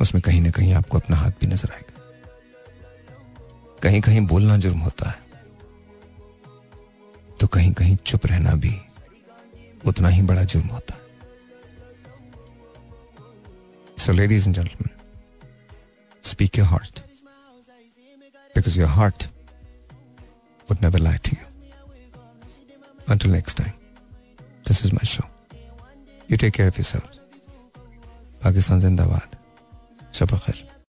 उसमें कहीं ना कहीं आपको अपना हाथ भी नज़र आएगा। कहीं कहीं बोलना जुर्म होता है तो कहीं कहीं चुप रहना भी उतना ही बड़ा जुर्म होता है। So ladies and gentleman speak your heart because your heart would never lie to you. Until next time, this is my show. You take care of yourselves. Pakistan Zindabad. Shabba khair.